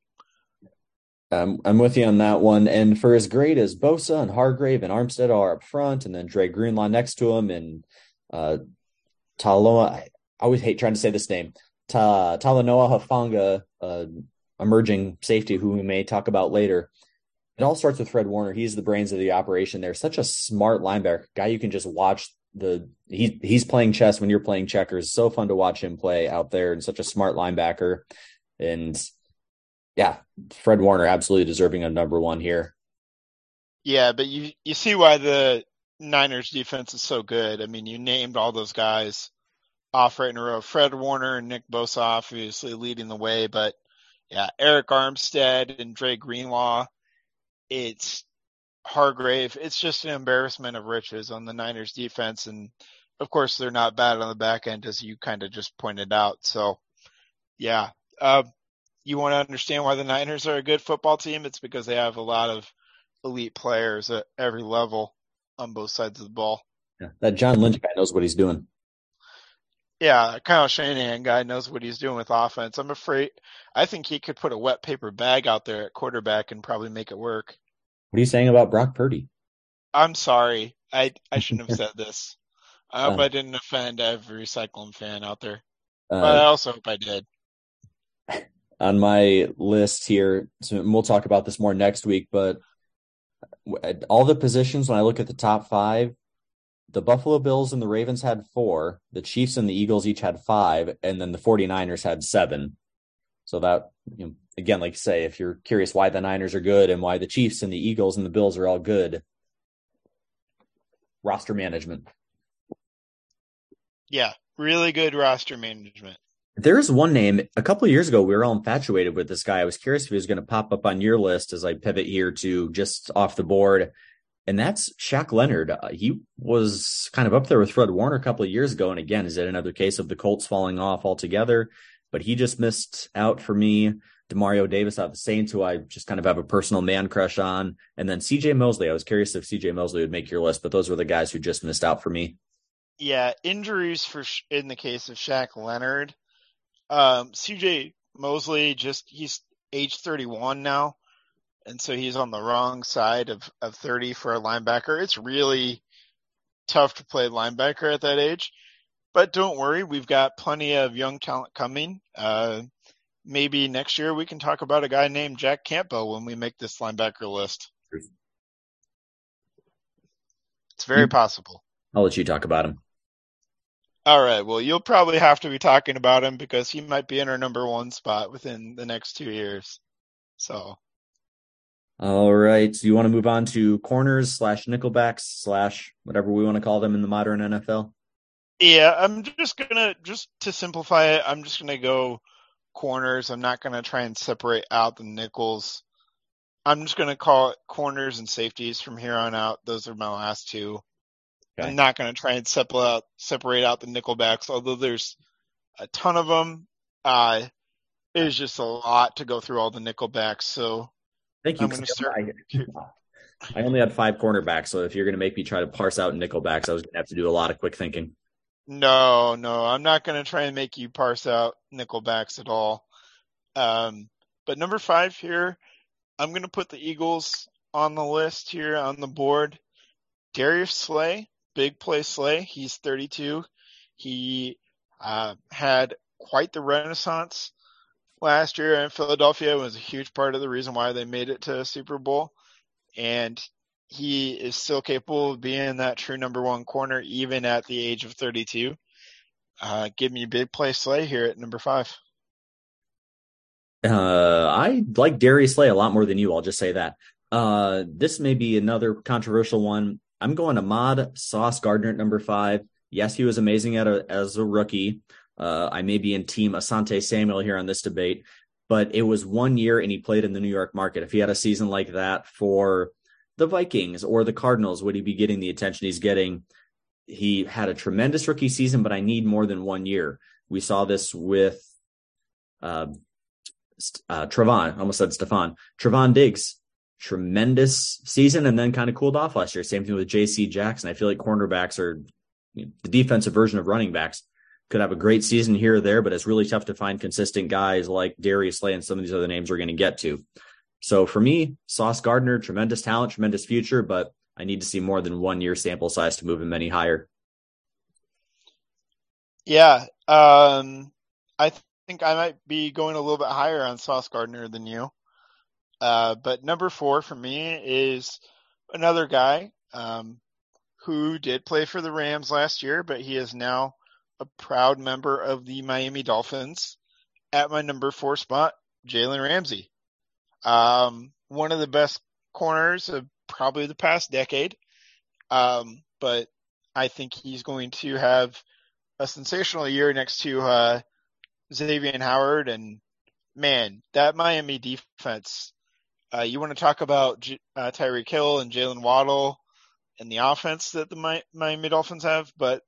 um, I'm with you on that one. And for as great as Bosa and Hargrave and Armstead are up front, and then Dre Greenlaw next to him, and uh, Talanoa, I always hate trying to say this name, Ta- Talanoa Hufanga, uh, emerging safety who we may talk about later. It all starts with Fred Warner. He's the brains of the operation. They're such a smart linebacker, guy you can just watch the he he's playing chess when you're playing checkers. So fun to watch him play out there, and such a smart linebacker. And yeah, Fred Warner absolutely deserving of number one here. Yeah, but you you see why the Niners defense is so good. I mean, you named all those guys off right in a row. Fred Warner and Nick Bosa obviously leading the way, but yeah, Arik Armstead and Dre Greenlaw. It's Hargrave. It's just an embarrassment of riches on the Niners defense, and of course they're not bad on the back end as you kind of just pointed out. So, yeah, uh, you want to understand why the Niners are a good football team, it's because they have a lot of elite players at every level on both sides of the ball. Yeah, that John Lynch guy knows what he's doing. Yeah, Kyle Shanahan guy knows what he's doing with offense. I'm afraid I think he could put a wet paper bag out there at quarterback and probably make it work. What are you saying about Brock Purdy? I'm sorry. I I shouldn't have said this. I hope uh, I didn't offend every Cyclone fan out there. Uh, but I also hope I did. On my list here, so we'll talk about this more next week, but all the positions when I look at the top five, the Buffalo Bills and the Ravens had four, the Chiefs and the Eagles each had five, and then the 49ers had seven. So that, you know, again, like you say, if you're curious why the Niners are good and why the Chiefs and the Eagles and the Bills are all good, roster management. Yeah, really good roster management. There's one name. A couple of years ago, we were all infatuated with this guy. I was curious if he was going to pop up on your list as I pivot here to just off the board and that's Shaq Leonard. Uh, he was kind of up there with Fred Warner a couple of years ago. And again, is it another case of the Colts falling off altogether? But he just missed out for me. Demario Davis out of the Saints, who I just kind of have a personal man crush on. And then CJ Mosley. I was curious if CJ Mosley would make your list, but those were the guys who just missed out for me. Yeah, injuries for in the case of Shaq Leonard. Um, CJ Mosley just he's age 31 now and so he's on the wrong side of, of 30 for a linebacker. It's really tough to play linebacker at that age. But don't worry, we've got plenty of young talent coming. Uh, maybe next year we can talk about a guy named Jack Campbell when we make this linebacker list. It's very possible. I'll let you talk about him. All right. Well, you'll probably have to be talking about him because he might be in our number one spot within the next two years. So all right. So you want to move on to corners slash nickelbacks slash whatever we want to call them in the modern NFL? Yeah, I'm just gonna just to simplify it, I'm just gonna go corners. I'm not gonna try and separate out the nickels. I'm just gonna call it corners and safeties from here on out. Those are my last two. Okay. I'm not gonna try and separate out separate out the nickelbacks, although there's a ton of them. Uh, it just a lot to go through all the nickelbacks. So Thank you. Start... I, I only had five cornerbacks, so if you're going to make me try to parse out nickelbacks, I was going to have to do a lot of quick thinking. No, no, I'm not going to try and make you parse out nickelbacks at all. Um, but number five here, I'm going to put the Eagles on the list here on the board. Darius Slay, big play Slay. He's 32. He uh, had quite the renaissance last year in Philadelphia It was a huge part of the reason why they made it to Super Bowl. And he is still capable of being that true number one corner even at the age of 32. Uh, give me a big play Slay here at number five. Uh, I like Darius Slay a lot more than you. I'll just say that. Uh, this may be another controversial one. I'm going Ahmad Sauce Gardner at number five. Yes, he was amazing at a, as a rookie. Uh, I may be in team Asante Samuel here on this debate, but it was one year and he played in the New York market. If he had a season like that for the Vikings or the Cardinals, would he be getting the attention he's getting? He had a tremendous rookie season, but I need more than one year. We saw this with uh, uh, Trevon, almost said Stefon, Trevon Diggs, tremendous season and then kind of cooled off last year. Same thing with J.C. Jackson. I feel like cornerbacks are you know, the defensive version of running backs could have a great season here or there, but it's really tough to find consistent guys like Darius Slay and some of these other names we're going to get to. So for me, Sauce Gardner, tremendous talent, tremendous future, but I need to see more than one year sample size to move him any higher. Yeah, um, I th- think I might be going a little bit higher on Sauce Gardner than you. Uh, but number four for me is another guy um, who did play for the Rams last year, but he is now a proud member of the Miami Dolphins. At my number four spot, Jalen Ramsey. Um, one of the best corners of probably the past decade. Um, but I think he's going to have a sensational year next to uh, Xavier Howard. And man, that Miami defense. Uh, you want to talk about J- uh, and Jalen Waddle and the offense that the Miami Dolphins have, but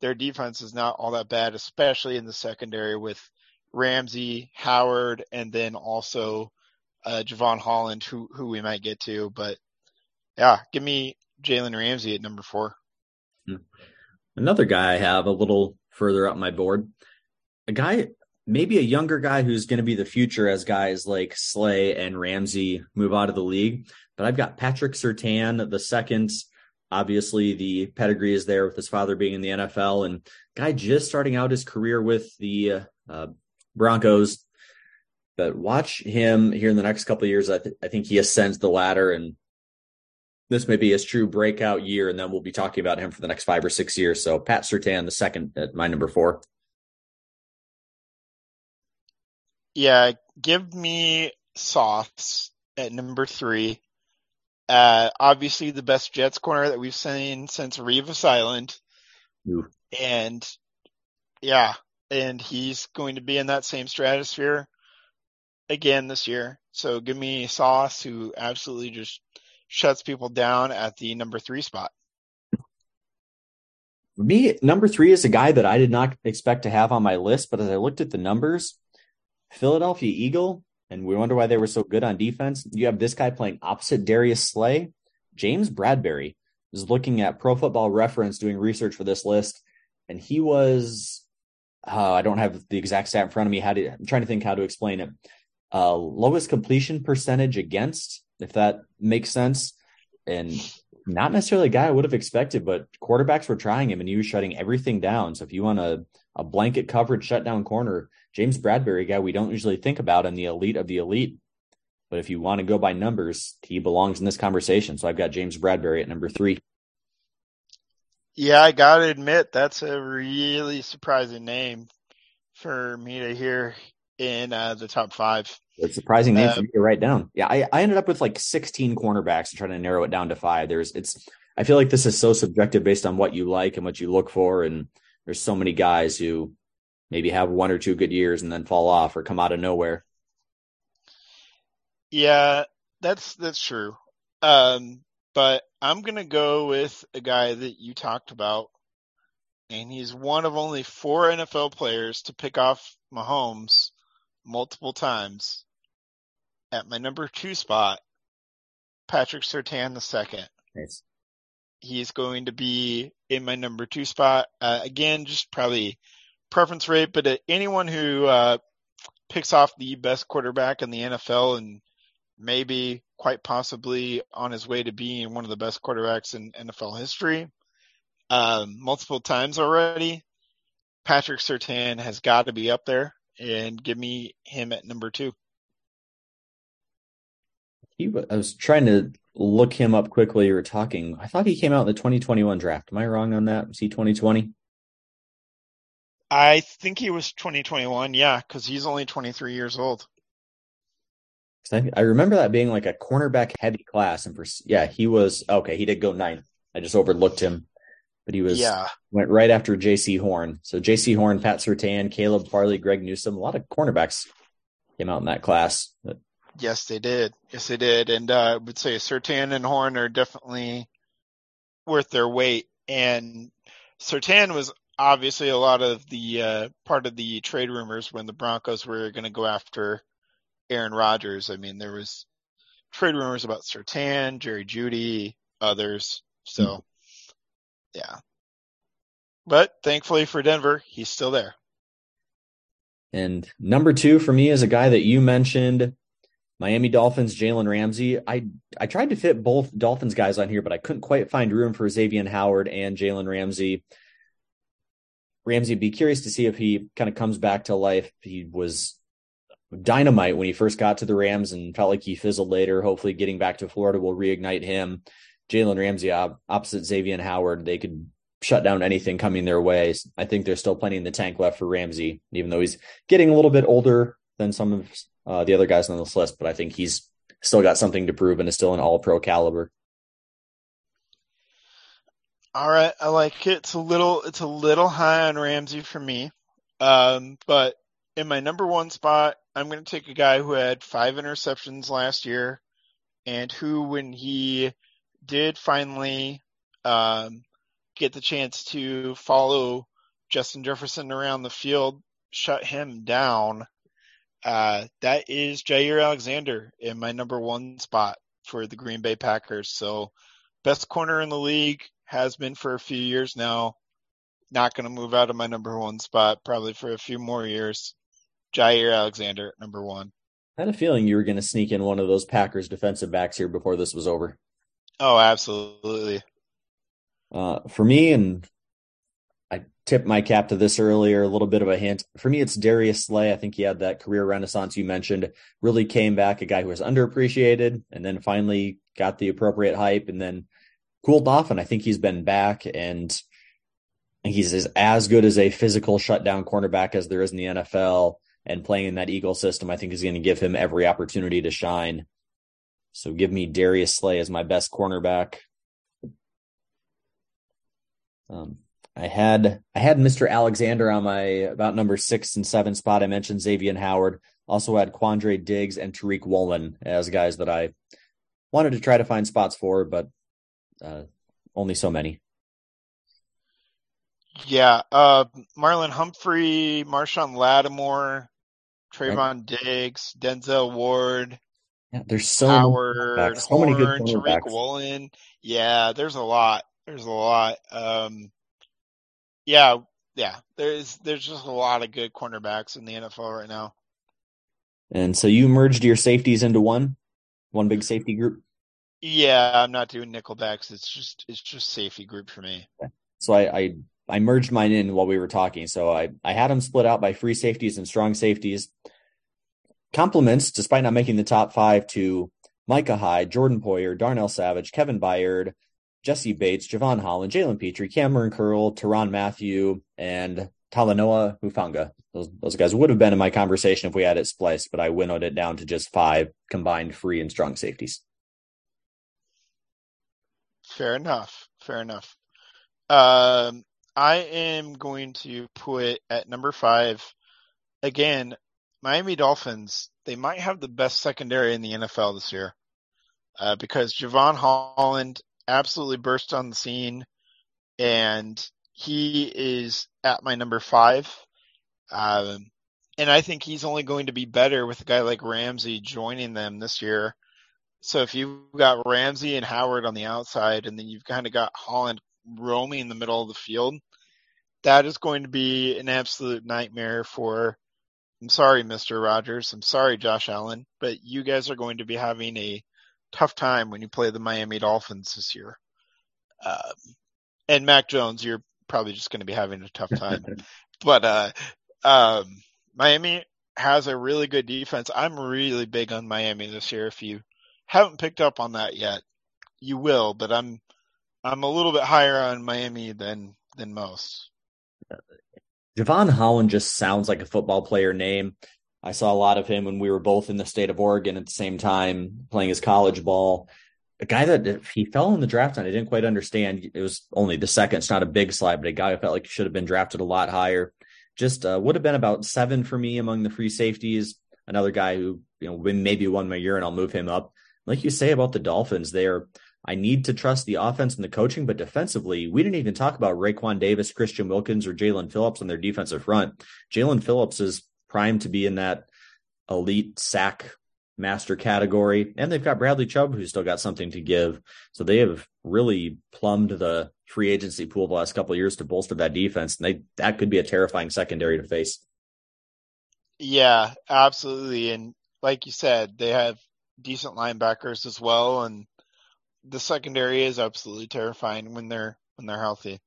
their defense is not all that bad, especially in the secondary with Ramsey, Howard, and then also uh, Jevon Holland, who who we might get to. But yeah, give me Jalen Ramsey at number four. Another guy I have a little further up my board, a guy maybe a younger guy who's going to be the future as guys like Slay and Ramsey move out of the league. But I've got Patrick Surtain the second. Obviously, the pedigree is there with his father being in the NFL, and guy just starting out his career with the uh, Broncos. But watch him here in the next couple of years. I, th- I think he ascends the ladder, and this may be his true breakout year. And then we'll be talking about him for the next five or six years. So Pat Surtain, the second at my number four. Yeah, give me Sauce at number three. Uh, obviously the best Jets corner that we've seen since Revis Island. Ooh. And yeah, and he's going to be in that same stratosphere again this year. So give me Sauce who absolutely just shuts people down at the number three spot. Me, number three is a guy that I did not expect to have on my list, but as I looked at the numbers, Philadelphia Eagle, and we wonder why they were so good on defense. You have this guy playing opposite Darius Slay. James Bradberry is looking at Pro Football Reference doing research for this list, and he was uh, I don't have the exact stat in front of me. How to, I'm trying to think how to explain it. Uh, lowest completion percentage against, if that makes sense, and not necessarily a guy I would have expected, but quarterbacks were trying him and he was shutting everything down. So if you want a, a blanket coverage shutdown corner, James Bradberry, guy we don't usually think about in the elite of the elite. But if you want to go by numbers, he belongs in this conversation. So I've got James Bradberry at number three. Yeah, I gotta admit that's a really surprising name for me to hear in uh, the top five. It's surprising name for me to write down. Yeah, I, I ended up with like 16 cornerbacks and trying to narrow it down to five. There's it's I feel like this is so subjective based on what you like and what you look for, and there's so many guys who maybe have one or two good years and then fall off or come out of nowhere. Yeah, that's that's true. Um, but I'm gonna go with a guy that you talked about, and he's one of only four NFL players to pick off Mahomes multiple times. At my number two spot, Patrick Surtain the second. Nice. He's going to be in my number two spot. Uh, again, just probably preference rate, but uh, anyone who uh, picks off the best quarterback in the NFL and maybe quite possibly on his way to being one of the best quarterbacks in NFL history um, multiple times already. Patrick Surtain has got to be up there and give me him at number two. He, I was trying to look him up quickly. You were talking. I thought he came out in the 2021 draft. Am I wrong on that? Was he 2020? I think he was 2021. Yeah, because he's only 23 years old. I, I remember that being like a cornerback heavy class, and for yeah, he was okay. He did go ninth. I just overlooked him, but he was yeah went right after Jaycee Horn. So Jaycee Horn, Pat Surtain, Caleb Farley, Greg Newsome, a lot of cornerbacks came out in that class. But... Yes, they did. Yes, they did. And uh, I would say Surtain and Horn are definitely worth their weight. And Surtain was obviously a lot of the uh, part of the trade rumors when the Broncos were going to go after Aaron Rodgers. I mean, there was trade rumors about Surtain, Jerry Jeudy, others. So, mm-hmm. Yeah. But thankfully for Denver, he's still there. And number two for me is a guy that you mentioned, Miami Dolphins, Jalen Ramsey. I I tried to fit both Dolphins guys on here, but I couldn't quite find room for Xavier Howard and Jalen Ramsey. Ramsey, be curious to see if he kind of comes back to life. He was dynamite when he first got to the Rams and felt like he fizzled later. Hopefully, getting back to Florida will reignite him. Jalen Ramsey opposite Xavier Howard, they could shut down anything coming their way. I think there's still plenty in the tank left for Ramsey, even though he's getting a little bit older than some of uh, the other guys on this list. But I think he's still got something to prove and is still an All Pro caliber. All right, I like it. It's a little, it's a little high on Ramsey for me, um, but in my number one spot, I'm going to take a guy who had five interceptions last year and who, when he did finally um, get the chance to follow Justin Jefferson around the field shut him down, uh, that is Jaire Alexander in my number one spot for the Green Bay Packers. So best corner in the league has been for a few years now. Not going to move out of my number one spot probably for a few more years. Jaire Alexander number one. I had a feeling you were going to sneak in one of those Packers defensive backs here before this was over. Oh, absolutely. Uh, for me, and I tipped my cap to this earlier, a little bit of a hint. For me, it's Darius Slay. I think he had that career renaissance you mentioned, really came back, a guy who was underappreciated, and then finally got the appropriate hype and then cooled off. And I think he's been back and he's as good as a physical shutdown cornerback as there is in the NFL. And playing in that Eagle system, I think is going to give him every opportunity to shine. So give me Darius Slay as my best cornerback. Um, I had I had Mr. Alexander on my about number six and seven spot. I mentioned Xavier Howard. Also had Quandre Diggs and Tariq Woolen as guys that I wanted to try to find spots for, but uh, only so many. Yeah, uh, Marlon Humphrey, Marshon Lattimore, Trevon right. Diggs, Denzel Ward. Yeah, there's so Howard, many, so many good Tariq Woolen. Yeah, there's a lot. There's a lot. Um, yeah, yeah. There's there's just a lot of good cornerbacks in the NFL right now. And so you merged your safeties into one, one big safety group. Yeah, I'm not doing nickelbacks. It's just it's just safety group for me. So I, I I merged mine in while we were talking. So I I had them split out by free safeties and strong safeties. Compliments, despite not making the top five, to Micah Hyde, Jordan Poyer, Darnell Savage, Kevin Byard, Jessie Bates, Jevon Holland, Jalen Pitre, Kamren Curl, Tyrann Mathieu, and Talanoa Hufanga. Those, those guys would have been in my conversation if we had it spliced, but I winnowed it down to just five combined free and strong safeties. Fair enough. Fair enough. Um, I am going to put at number five again, Miami Dolphins. They might have the best secondary in the NFL this year uh, because Jevon Holland absolutely burst on the scene, and he is at my number five. Um, and I think he's only going to be better with a guy like Ramsey joining them this year. So if you've got Ramsey and Howard on the outside, and then you've kind of got Holland roaming in the middle of the field, that is going to be an absolute nightmare for. I'm sorry, Mr. Rogers. I'm sorry, Josh Allen, but you guys are going to be having a tough time when you play the Miami Dolphins this year. Um, and Mac Jones, you're probably just going to be having a tough time. but uh, um, Miami has a really good defense. I'm really big on Miami this year. If you haven't picked up on that yet, you will. But I'm I'm a little bit higher on Miami than than most. Jevon Holland just sounds like a football player name. I saw a lot of him when we were both in the state of Oregon at the same time playing his college ball. A guy that he fell in the draft and I didn't quite understand. It was only the second. It's not a big slide, but a guy who felt like should have been drafted a lot higher. Just uh, would have been about seven for me among the free safeties. Another guy who you know maybe won my year and I'll move him up. Like you say about the Dolphins, they're I need to trust the offense and the coaching, but defensively, we didn't even talk about Raekwon Davis, Christian Wilkins, or Jaelan Phillips on their defensive front. Jaelan Phillips is primed to be in that elite sack master category. And they've got Bradley Chubb, who's still got something to give. So they have really plumbed the free agency pool the last couple of years to bolster that defense. And they that could be a terrifying secondary to face. Yeah, absolutely. And like you said, they have decent linebackers as well. And the secondary is absolutely terrifying when they're when they're healthy.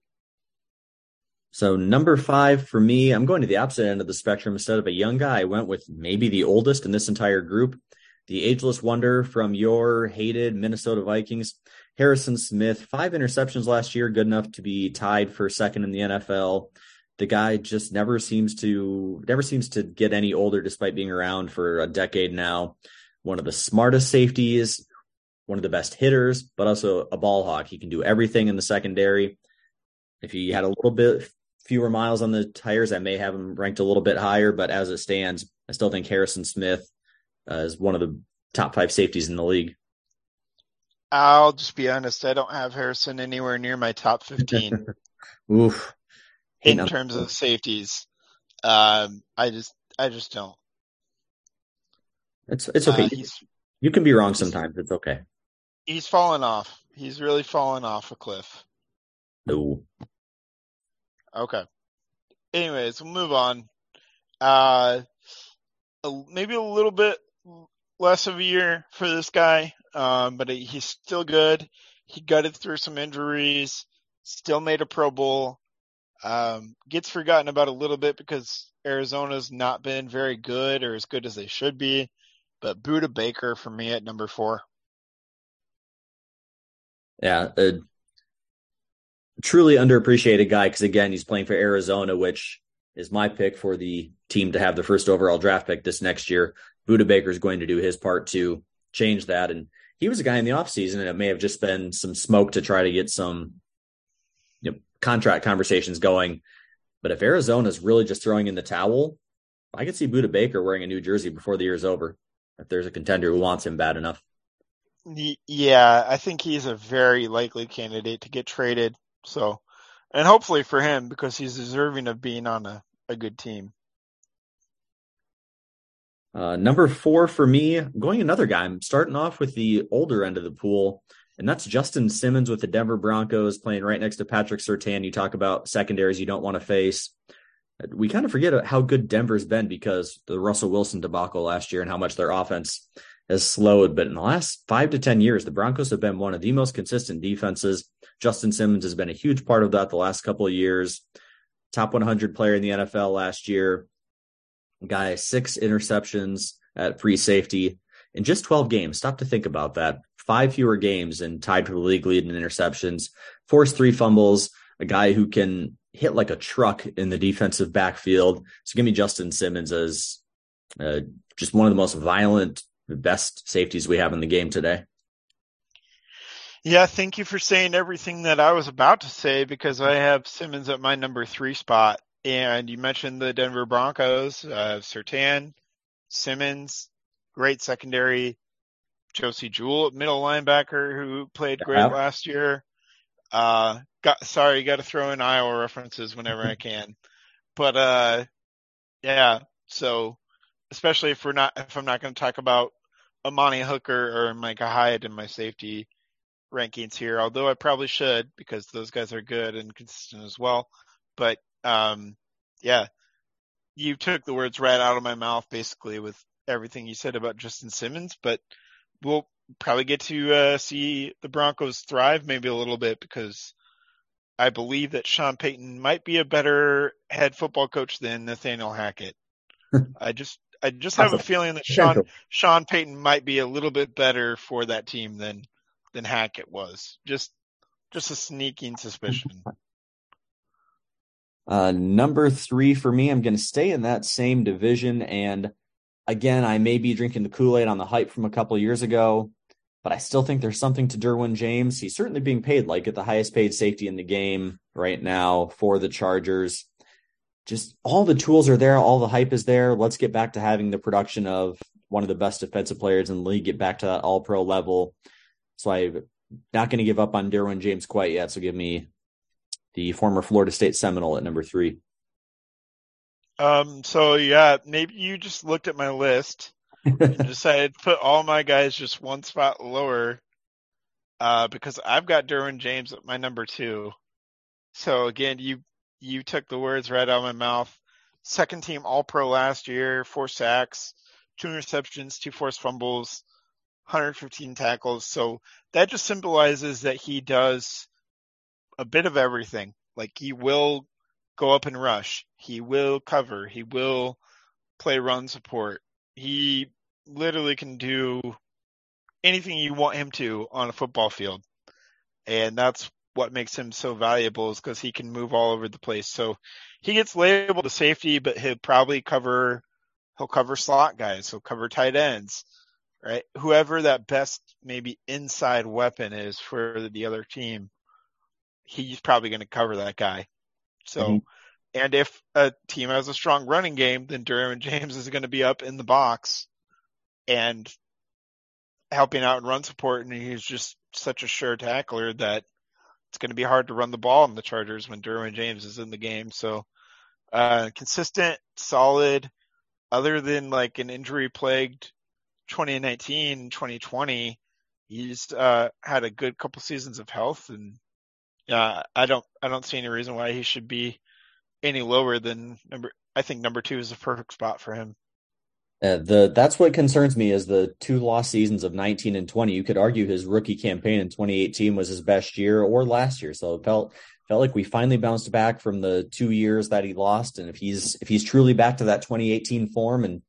So number five for me, I'm going to the opposite end of the spectrum. Instead of a young guy, I went with maybe the oldest in this entire group, the ageless wonder from your hated Minnesota Vikings, Harrison Smith. Five interceptions last year, good enough to be tied for second in the NFL. The guy just never seems to never seems to get any older, despite being around for a decade now. One of the smartest safeties, one of the best hitters, but also a ball hawk. He can do everything in the secondary. If he had a little bit fewer miles on the tires, I may have him ranked a little bit higher. But as it stands, I still think Harrison Smith uh, is one of the top five safeties in the league. I'll just be honest. I don't have Harrison anywhere near my top 15. Oof. In terms of safeties. Um, I just, I just don't. It's it's okay. Uh, you can be wrong sometimes. It's okay. He's fallen off. He's really fallen off a cliff. No. Okay. Anyways, we'll move on. Uh, maybe a little bit less of a year for this guy, um, but he's still good. He gutted through some injuries, still made a Pro Bowl. Um, gets forgotten about a little bit because Arizona's not been very good or as good as they should be. But Budda Baker for me at number four. Yeah, a truly underappreciated guy because again, he's playing for Arizona, which is my pick for the team to have the first overall draft pick this next year. Budda Baker is going to do his part to change that. And he was a guy in the offseason, and it may have just been some smoke to try to get some you know, contract conversations going. But if Arizona's really just throwing in the towel, I could see Budda Baker wearing a new jersey before the year's over if there's a contender who wants him bad enough. Yeah, I think he's a very likely candidate to get traded. So, and hopefully for him because he's deserving of being on a, a good team. Uh, number four for me, going another guy. I'm starting off with the older end of the pool, and that's Justin Simmons with the Denver Broncos playing right next to Patrick Surtain. You talk about secondaries you don't want to face. We kind of forget how good Denver's been because the Russell Wilson debacle last year and how much their offense has slowed. But in the last five to 10 years, the Broncos have been one of the most consistent defenses. Justin Simmons has been a huge part of that the last couple of years. Top 100 player in the NFL last year. Guy, six interceptions at free safety in just 12 games. Stop to think about that. Five fewer games and tied for the league lead in interceptions, forced three fumbles, a guy who can hit like a truck in the defensive backfield. So give me Justin Simmons as uh, just one of the most violent, best safeties we have in the game today. Yeah, thank you for saying everything that I was about to say because I have Simmons at my number three spot. And you mentioned the Denver Broncos, uh, Surtain, Simmons, great secondary, Josey Jewell, middle linebacker who played great last year. Uh, got, sorry, got to throw in Iowa references whenever I can. But, uh, yeah, so especially if we're not, if I'm not going to talk about Amani Hooker or Micah Hyde in my safety rankings here, although I probably should because those guys are good and consistent as well. But um, yeah, you took the words right out of my mouth basically with everything you said about Justin Simmons, but we'll probably get to uh, see the Broncos thrive maybe a little bit because I believe that Sean Payton might be a better head football coach than Nathaniel Hackett. I just I just have a feeling that Sean Sean Payton might be a little bit better for that team than than Hackett was. Just just a sneaking suspicion. Uh, number three for me, I'm going to stay in that same division. And again, I may be drinking the Kool Aid on the hype from a couple years ago, but I still think there's something to Derwin James. He's certainly being paid like at the highest paid safety in the game right now for the Chargers. Just all the tools are there, all the hype is there. Let's get back to having the production of one of the best defensive players in the league, get back to that all pro level. So I'm not going to give up on Derwin James quite yet. So give me the former Florida State Seminole at number three. Um, so yeah, maybe you just looked at my list and decided to put all my guys just one spot lower, uh, because I've got Derwin James at my number two. So again, you, you took the words right out of my mouth. Second team all pro last year, four sacks, two interceptions, two forced fumbles, 115 tackles. So that just symbolizes that he does a bit of everything. Like he will go up and rush. He will cover. He will play run support. He literally can do anything you want him to on a football field. And that's what makes him so valuable is because he can move all over the place. So he gets labeled a safety, but he'll probably cover, he'll cover slot guys. He'll cover tight ends, right? Whoever that best maybe inside weapon is for the other team he's probably going to cover that guy. So, mm-hmm. and if a team has a strong running game, then Derwin James is going to be up in the box and helping out and run support. And he's just such a sure tackler that it's going to be hard to run the ball in the Chargers when Derwin James is in the game. So, Uh, consistent, solid, other than like an injury plagued 2019, 2020, he's, uh, had a good couple seasons of health and, uh, I don't, I don't see any reason why he should be any lower than number, I think number two is the perfect spot for him. Uh, the that's what concerns me is the two lost seasons of 19 and 20. You could argue his rookie campaign in 2018 was his best year or last year. So it felt felt like we finally bounced back from the two years that he lost. And if he's if he's truly back to that 2018 form and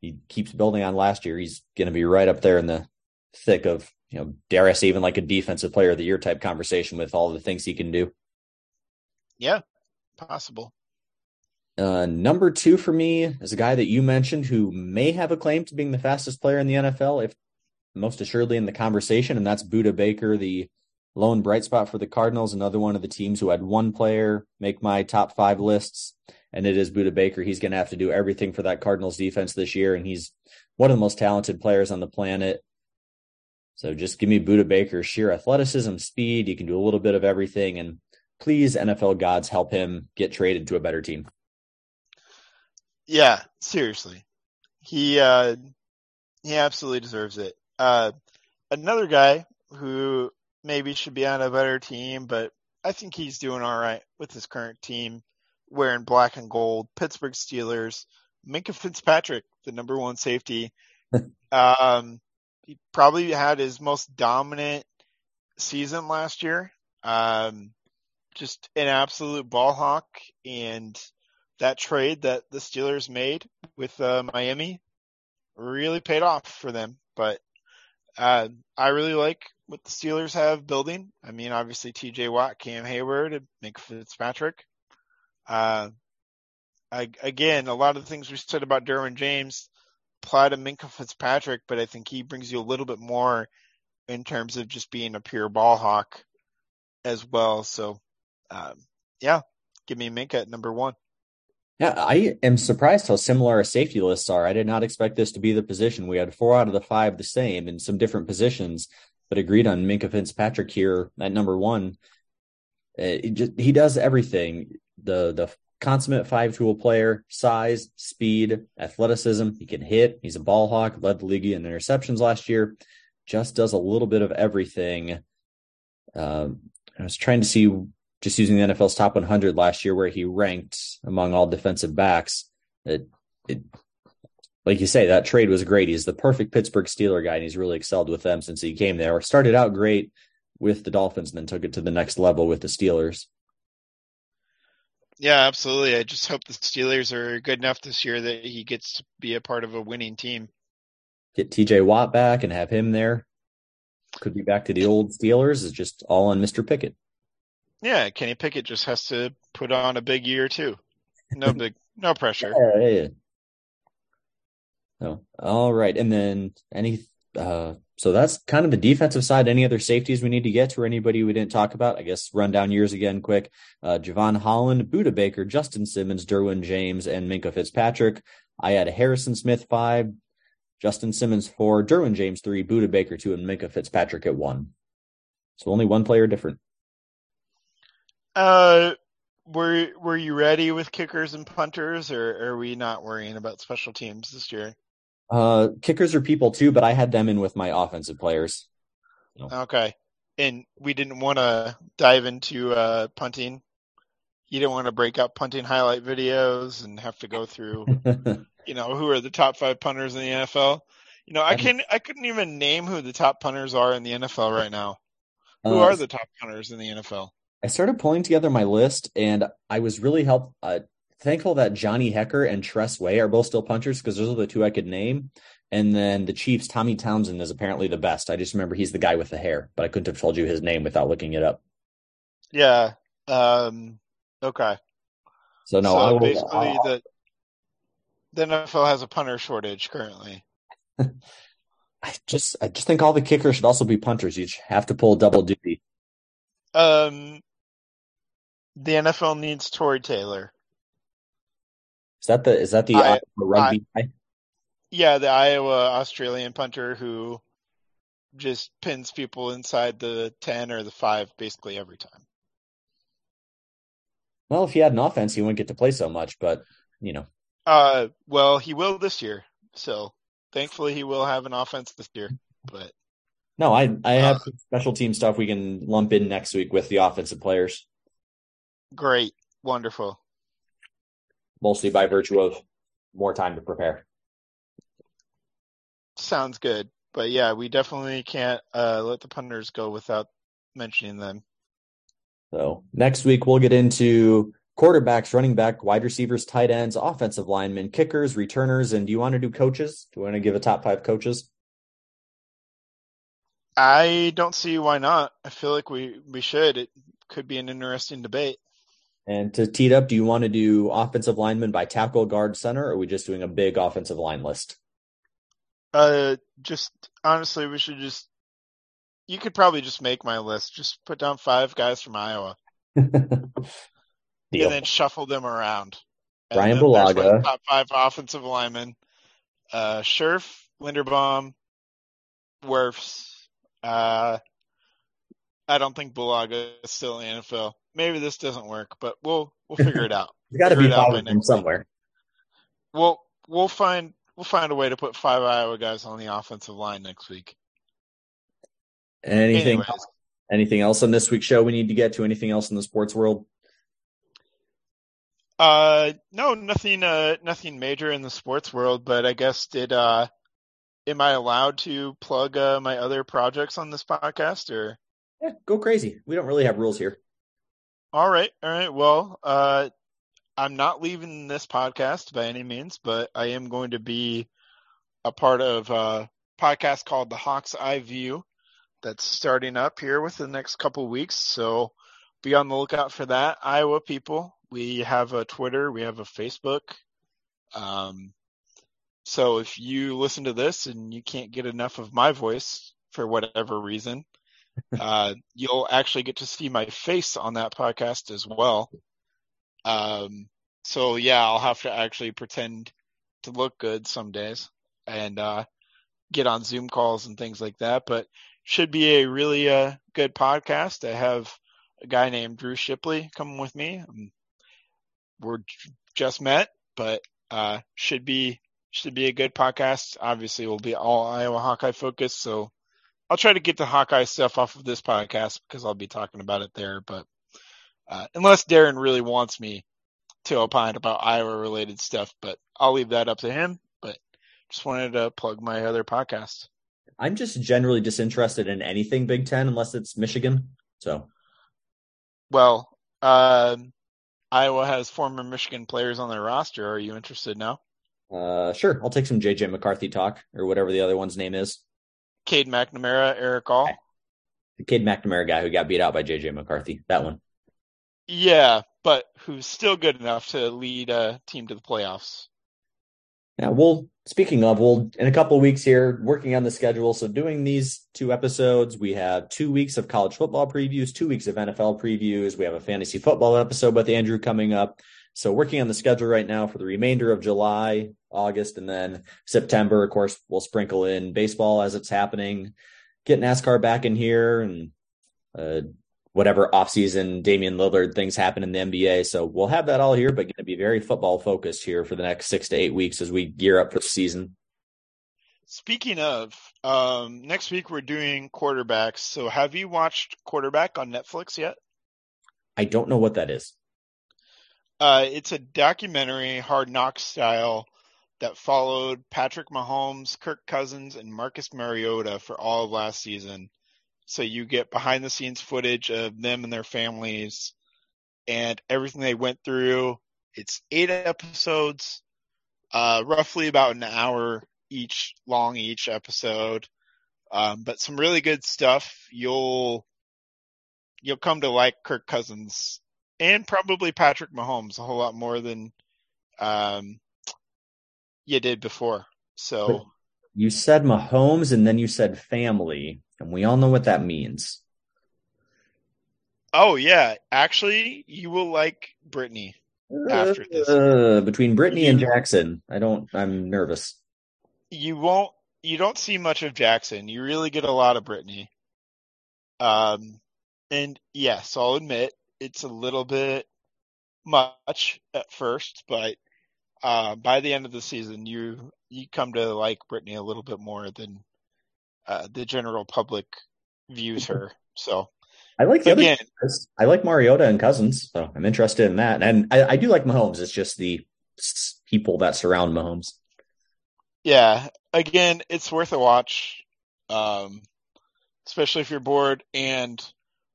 he keeps building on last year, he's going to be right up there in the thick of you know dare I say even like a defensive player of the year type conversation with all the things he can do. Yeah, possible. Uh, number two for me is a guy that you mentioned who may have a claim to being the fastest player in the NFL, if most assuredly in the conversation, and that's Budda Baker, the lone bright spot for the Cardinals, another one of the teams who had one player make my top five lists, and it is Budda Baker. He's going to have to do everything for that Cardinals defense this year, and he's one of the most talented players on the planet. So just give me Budda Baker, sheer athleticism, speed. You can do a little bit of everything, and please, NFL gods, help him get traded to a better team. Yeah, seriously. He uh he absolutely deserves it. Uh another guy who maybe should be on a better team, but I think he's doing all right with his current team wearing black and gold. Pittsburgh Steelers, Minkah Fitzpatrick, the number one safety. um he probably had his most dominant season last year. Um just an absolute ball hawk and that trade that the Steelers made with uh, Miami really paid off for them. But uh, I really like what the Steelers have building. I mean, obviously T.J. Watt, Cam Heyward, and Minkah Fitzpatrick. Uh, I, again, a lot of the things we said about Derwin James apply to Minkah Fitzpatrick, but I think he brings you a little bit more in terms of just being a pure ball hawk as well. So, um, yeah, give me Minkah at number one. Yeah, I am surprised how similar our safety lists are. I did not expect this to be the position. We had four out of the five the same in some different positions, but agreed on Minkah Fitzpatrick here at number one. Uh, just, he does everything. The the consummate five tool player, size, speed, athleticism. He can hit. He's a ball hawk. Led the league in interceptions last year. Just does a little bit of everything. Um, I was trying to see just using the NFL's top 100 last year, where he ranked among all defensive backs. It, it, like you say, that trade was great. He's the perfect Pittsburgh Steeler guy, and he's really excelled with them since he came there. Started out great with the Dolphins, and then took it to the next level with the Steelers. Yeah, absolutely. I just hope the Steelers are good enough this year that he gets to be a part of a winning team. Get TJ Watt back and have him there. Could be back to the old Steelers. Is just all on Mr. Pickett. Yeah, Kenny Pickett just has to put on a big year too. No big, no pressure. Yeah, yeah. Oh, all right. And then any, uh, so that's kind of the defensive side. Any other safeties we need to get to or anybody we didn't talk about? I guess run down years again quick. Uh, Jevon Holland, Budda Baker, Justin Simmons, Derwin James, and Minkah Fitzpatrick. I had Harrison Smith five, Justin Simmons four, Derwin James three, Budda Baker two, and Minkah Fitzpatrick at one. So only one player different. Uh, were were you ready with kickers and punters, or are we not worrying about special teams this year? Uh, kickers are people too, but I had them in with my offensive players. Okay, and we didn't want to dive into uh, punting. You didn't want to break up punting highlight videos and have to go through, you know, who are the top five punters in the NFL. You know, I can I couldn't even name who the top punters are in the NFL right now. Who uh, are the top punters in the NFL? I started pulling together my list, and I was really helped. Uh, thankful that Johnny Hekker and Tress Way are both still punchers because those are the two I could name. And then the Chiefs, Tommy Townsend is apparently the best. I just remember he's the guy with the hair, but I couldn't have told you his name without looking it up. Yeah. Um, okay. So no, so will, basically I'll, the the NFL has a punter shortage currently. I just I just think all the kickers should also be punters. You have to pull double duty. Um, the NFL needs Tory Taylor. Is that the is that the I, rugby I, guy? Yeah, the Iowa Australian punter who just pins people inside the ten or the five basically every time. Well, if he had an offense, he wouldn't get to play so much, but you know. Uh, well, he will this year. So thankfully, he will have an offense this year. But no, I I have uh, special team stuff we can lump in next week with the offensive players. Great, wonderful. Mostly by virtue of more time to prepare. Sounds good. But yeah, we definitely can't uh, let the punters go without mentioning them. So next week we'll get into quarterbacks, running back, wide receivers, tight ends, offensive linemen, kickers, returners, and do you want to do coaches? Do you want to give a top five coaches? I don't see why not. I feel like we we should. It could be an interesting debate. And to tee it up, do you want to do offensive lineman by tackle, guard, center, or are we just doing a big offensive line list? Uh, just honestly, we should just. You could probably just make my list. Just put down five guys from Iowa, and then shuffle them around. Brian Bulaga, top five offensive linemen: uh, Scherff, Linderbaum, Wirfs. Uh, I don't think Bulaga is still in the NFL. Maybe this doesn't work, but we'll we'll figure it out. you got to be five from somewhere. We'll we'll find we'll find a way to put five Iowa guys on the offensive line next week. Anything else, anything else on this week's show we need to get to? Anything else in the sports world? Uh, no, nothing. Uh, nothing major in the sports world. But I guess did uh, am I allowed to plug uh, my other projects on this podcast or? Yeah, go crazy. We don't really have rules here. All right, all right. Well, uh, I'm not leaving this podcast by any means, but I am going to be a part of a podcast called The Hawks Eye View that's starting up here within the next couple weeks. So be on the lookout for that, Iowa people. We have a Twitter, we have a Facebook. Um, so if you listen to this and you can't get enough of my voice for whatever reason, uh, you'll actually get to see my face on that podcast as well. Um, so yeah, I'll have to actually pretend to look good some days and, uh, get on Zoom calls and things like that, but should be a really, uh, good podcast. I have a guy named Drew Shipley coming with me. Um, we're just met, but, uh, should be, should be a good podcast. Obviously we'll be all Iowa Hawkeye focused. So I'll try to get the Hawkeye stuff off of this podcast because I'll be talking about it there, but, uh, unless Darren really wants me to opine about Iowa related stuff, but I'll leave that up to him. But just wanted to plug my other podcast. I'm just generally disinterested in anything Big Ten unless it's Michigan. So, well, um, Iowa has former Michigan players on their roster. Are you interested now? Uh, sure. I'll take some JJ McCarthy talk or whatever the other one's name is. Cade McNamara, Eric All. The Cade McNamara guy who got beat out by JJ McCarthy. That one. Yeah, but who's still good enough to lead a team to the playoffs. Yeah, well, speaking of, we'll in a couple weeks here working on the schedule. So doing these two episodes, we have two weeks of college football previews, two weeks of NFL previews. We have a fantasy football episode with Andrew coming up. So working on the schedule right now for the remainder of July, August, and then September. Of course, we'll sprinkle in baseball as it's happening. Get NASCAR back in here and uh, whatever offseason Damian Lillard things happen in the NBA. So we'll have that all here, but going to be very football focused here for the next six to eight weeks as we gear up for the season. Speaking of, um, next week we're doing quarterbacks. So have you watched Quarterback on Netflix yet? I don't know what that is. Uh, it's a documentary, hard knock style, that followed Patrick Mahomes, Kirk Cousins, and Marcus Mariota for all of last season. So you get behind the scenes footage of them and their families and everything they went through. It's eight episodes, uh, roughly about an hour each long each episode. Um, but some really good stuff. You'll, you'll come to like Kirk Cousins and probably Patrick Mahomes a whole lot more than, um, you did before. So but you said Mahomes and then you said family. And we all know what that means. Oh yeah, actually, you will like Brittany after this. Uh, between Brittany and Jackson, I don't. I'm nervous. You won't. You don't see much of Jackson. You really get a lot of Brittany. Um, and yes, I'll admit it's a little bit much at first, but uh, by the end of the season, you you come to like Brittany a little bit more than uh, the general public views her. So I like the again, other I like Mariota and Cousins, so I'm interested in that. And I, I do like Mahomes. It's just the people that surround Mahomes. Yeah, again, it's worth a watch, um, especially if you're bored. And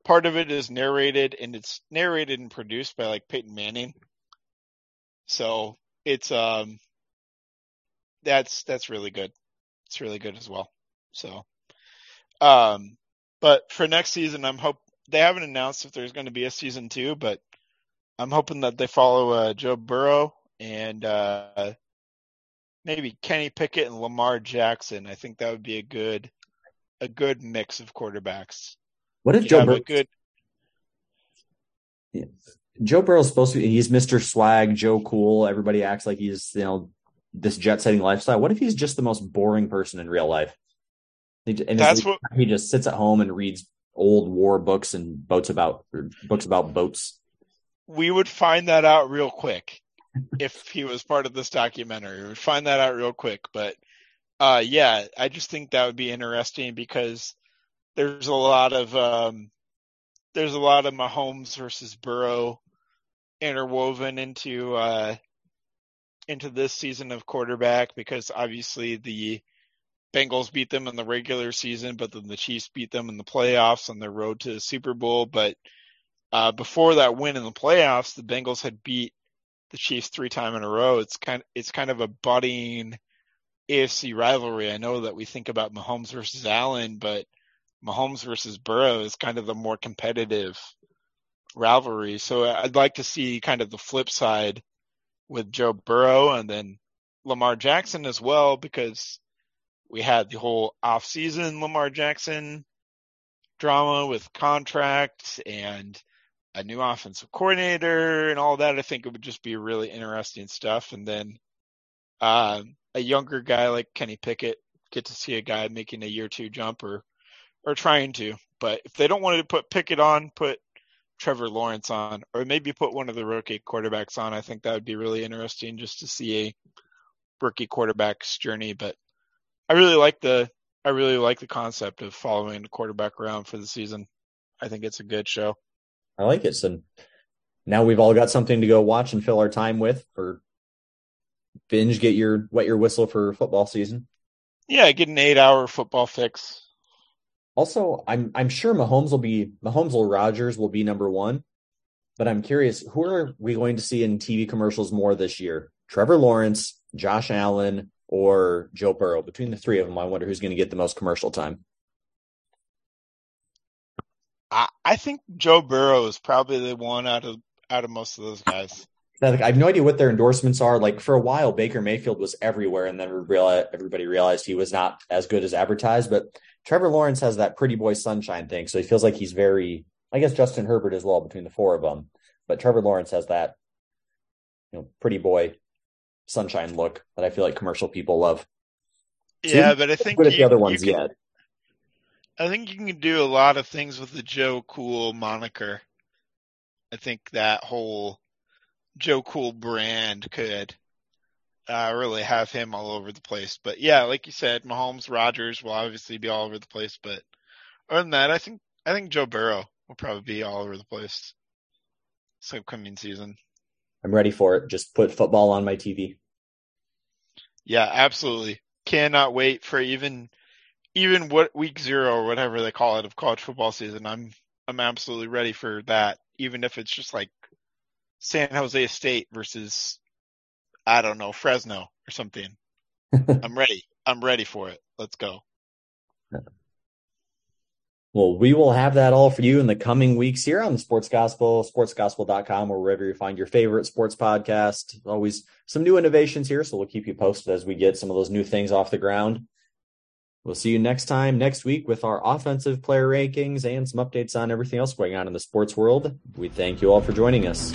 part of it is narrated, and it's narrated and produced by like Peyton Manning. So it's um, that's that's really good. It's really good as well. So, um, but for next season, I'm hope they haven't announced if there's going to be a season two, but I'm hoping that they follow uh, Joe Burrow and uh, maybe Kenny Pickett and Lamar Jackson. I think that would be a good a good mix of quarterbacks. What if you Joe Burrow? Good... Yeah. Joe Burrow's supposed to be he's Mr. Swag, Joe Cool. Everybody acts like he's, you know, this jet setting lifestyle. What if he's just the most boring person in real life? He, and That's what he just sits at home and reads old war books and boats about books about boats. We would find that out real quick if he was part of this documentary. We would find that out real quick. But uh, yeah, I just think that would be interesting because there's a lot of um, there's a lot of Mahomes versus Burrow interwoven into uh, into this season of quarterback because obviously the Bengals beat them in the regular season, but then the Chiefs beat them in the playoffs on their road to the Super Bowl. But uh, before that win in the playoffs, the Bengals had beat the Chiefs three times in a row. It's kind it's kind of a budding AFC rivalry. I know that we think about Mahomes versus Allen, but Mahomes versus Burrow is kind of the more competitive rivalry. So I'd like to see kind of the flip side with Joe Burrow and then Lamar Jackson as well, because we had the whole off-season Lamar Jackson drama with contracts and a new offensive coordinator and all that. I think it would just be really interesting stuff. And then uh, a younger guy like Kenny Pickett get to see a guy making a year two jump or or trying to. But if they don't want to put Pickett on, put Trevor Lawrence on, or maybe put one of the rookie quarterbacks on. I think that would be really interesting just to see a rookie quarterback's journey. But I really like the I really like the concept of following the quarterback around for the season. I think it's a good show. I like it. So now we've all got something to go watch and fill our time with for binge get your wet your whistle for football season. Yeah, get an eight hour football fix. Also, I'm I'm sure Mahomes will be Mahomes or Rodgers will be number one, but I'm curious who are we going to see in TV commercials more this year? Trevor Lawrence, Josh Allen, or Joe Burrow? Between the three of them, I wonder who's going to get the most commercial time. I, I think Joe Burrow is probably the one out of out of most of those guys. I have no idea what their endorsements are. Like for a while, Baker Mayfield was everywhere, and then everybody realized he was not as good as advertised. But Trevor Lawrence has that pretty boy sunshine thing, so he feels like he's very. I guess Justin Herbert as well between the four of them, but Trevor Lawrence has that, you know, pretty boy sunshine look that I feel like commercial people love. So yeah, but I think you, the other ones can, yet. I think you can do a lot of things with the Joe Cool moniker. I think that whole Joe Cool brand could uh, really have him all over the place. But yeah, like you said, Mahomes, Rodgers will obviously be all over the place. But other than that, I think I think Joe Burrow will probably be all over the place this upcoming season. I'm ready for it. Just put football on my TV. Yeah, absolutely. Cannot wait for even even what week zero or whatever they call it of college football season. I'm I'm absolutely ready for that. Even if it's just like San Jose State versus I don't know, Fresno or something. I'm ready. I'm ready for it. Let's go. Well, we will have that all for you in the coming weeks here on the Sports Gospel, sportsgospel.com, or wherever you find your favorite sports podcast. Always some new innovations here, so we'll keep you posted as we get some of those new things off the ground. We'll see you next time next week with our offensive player rankings and some updates on everything else going on in the sports world. We thank you all for joining us.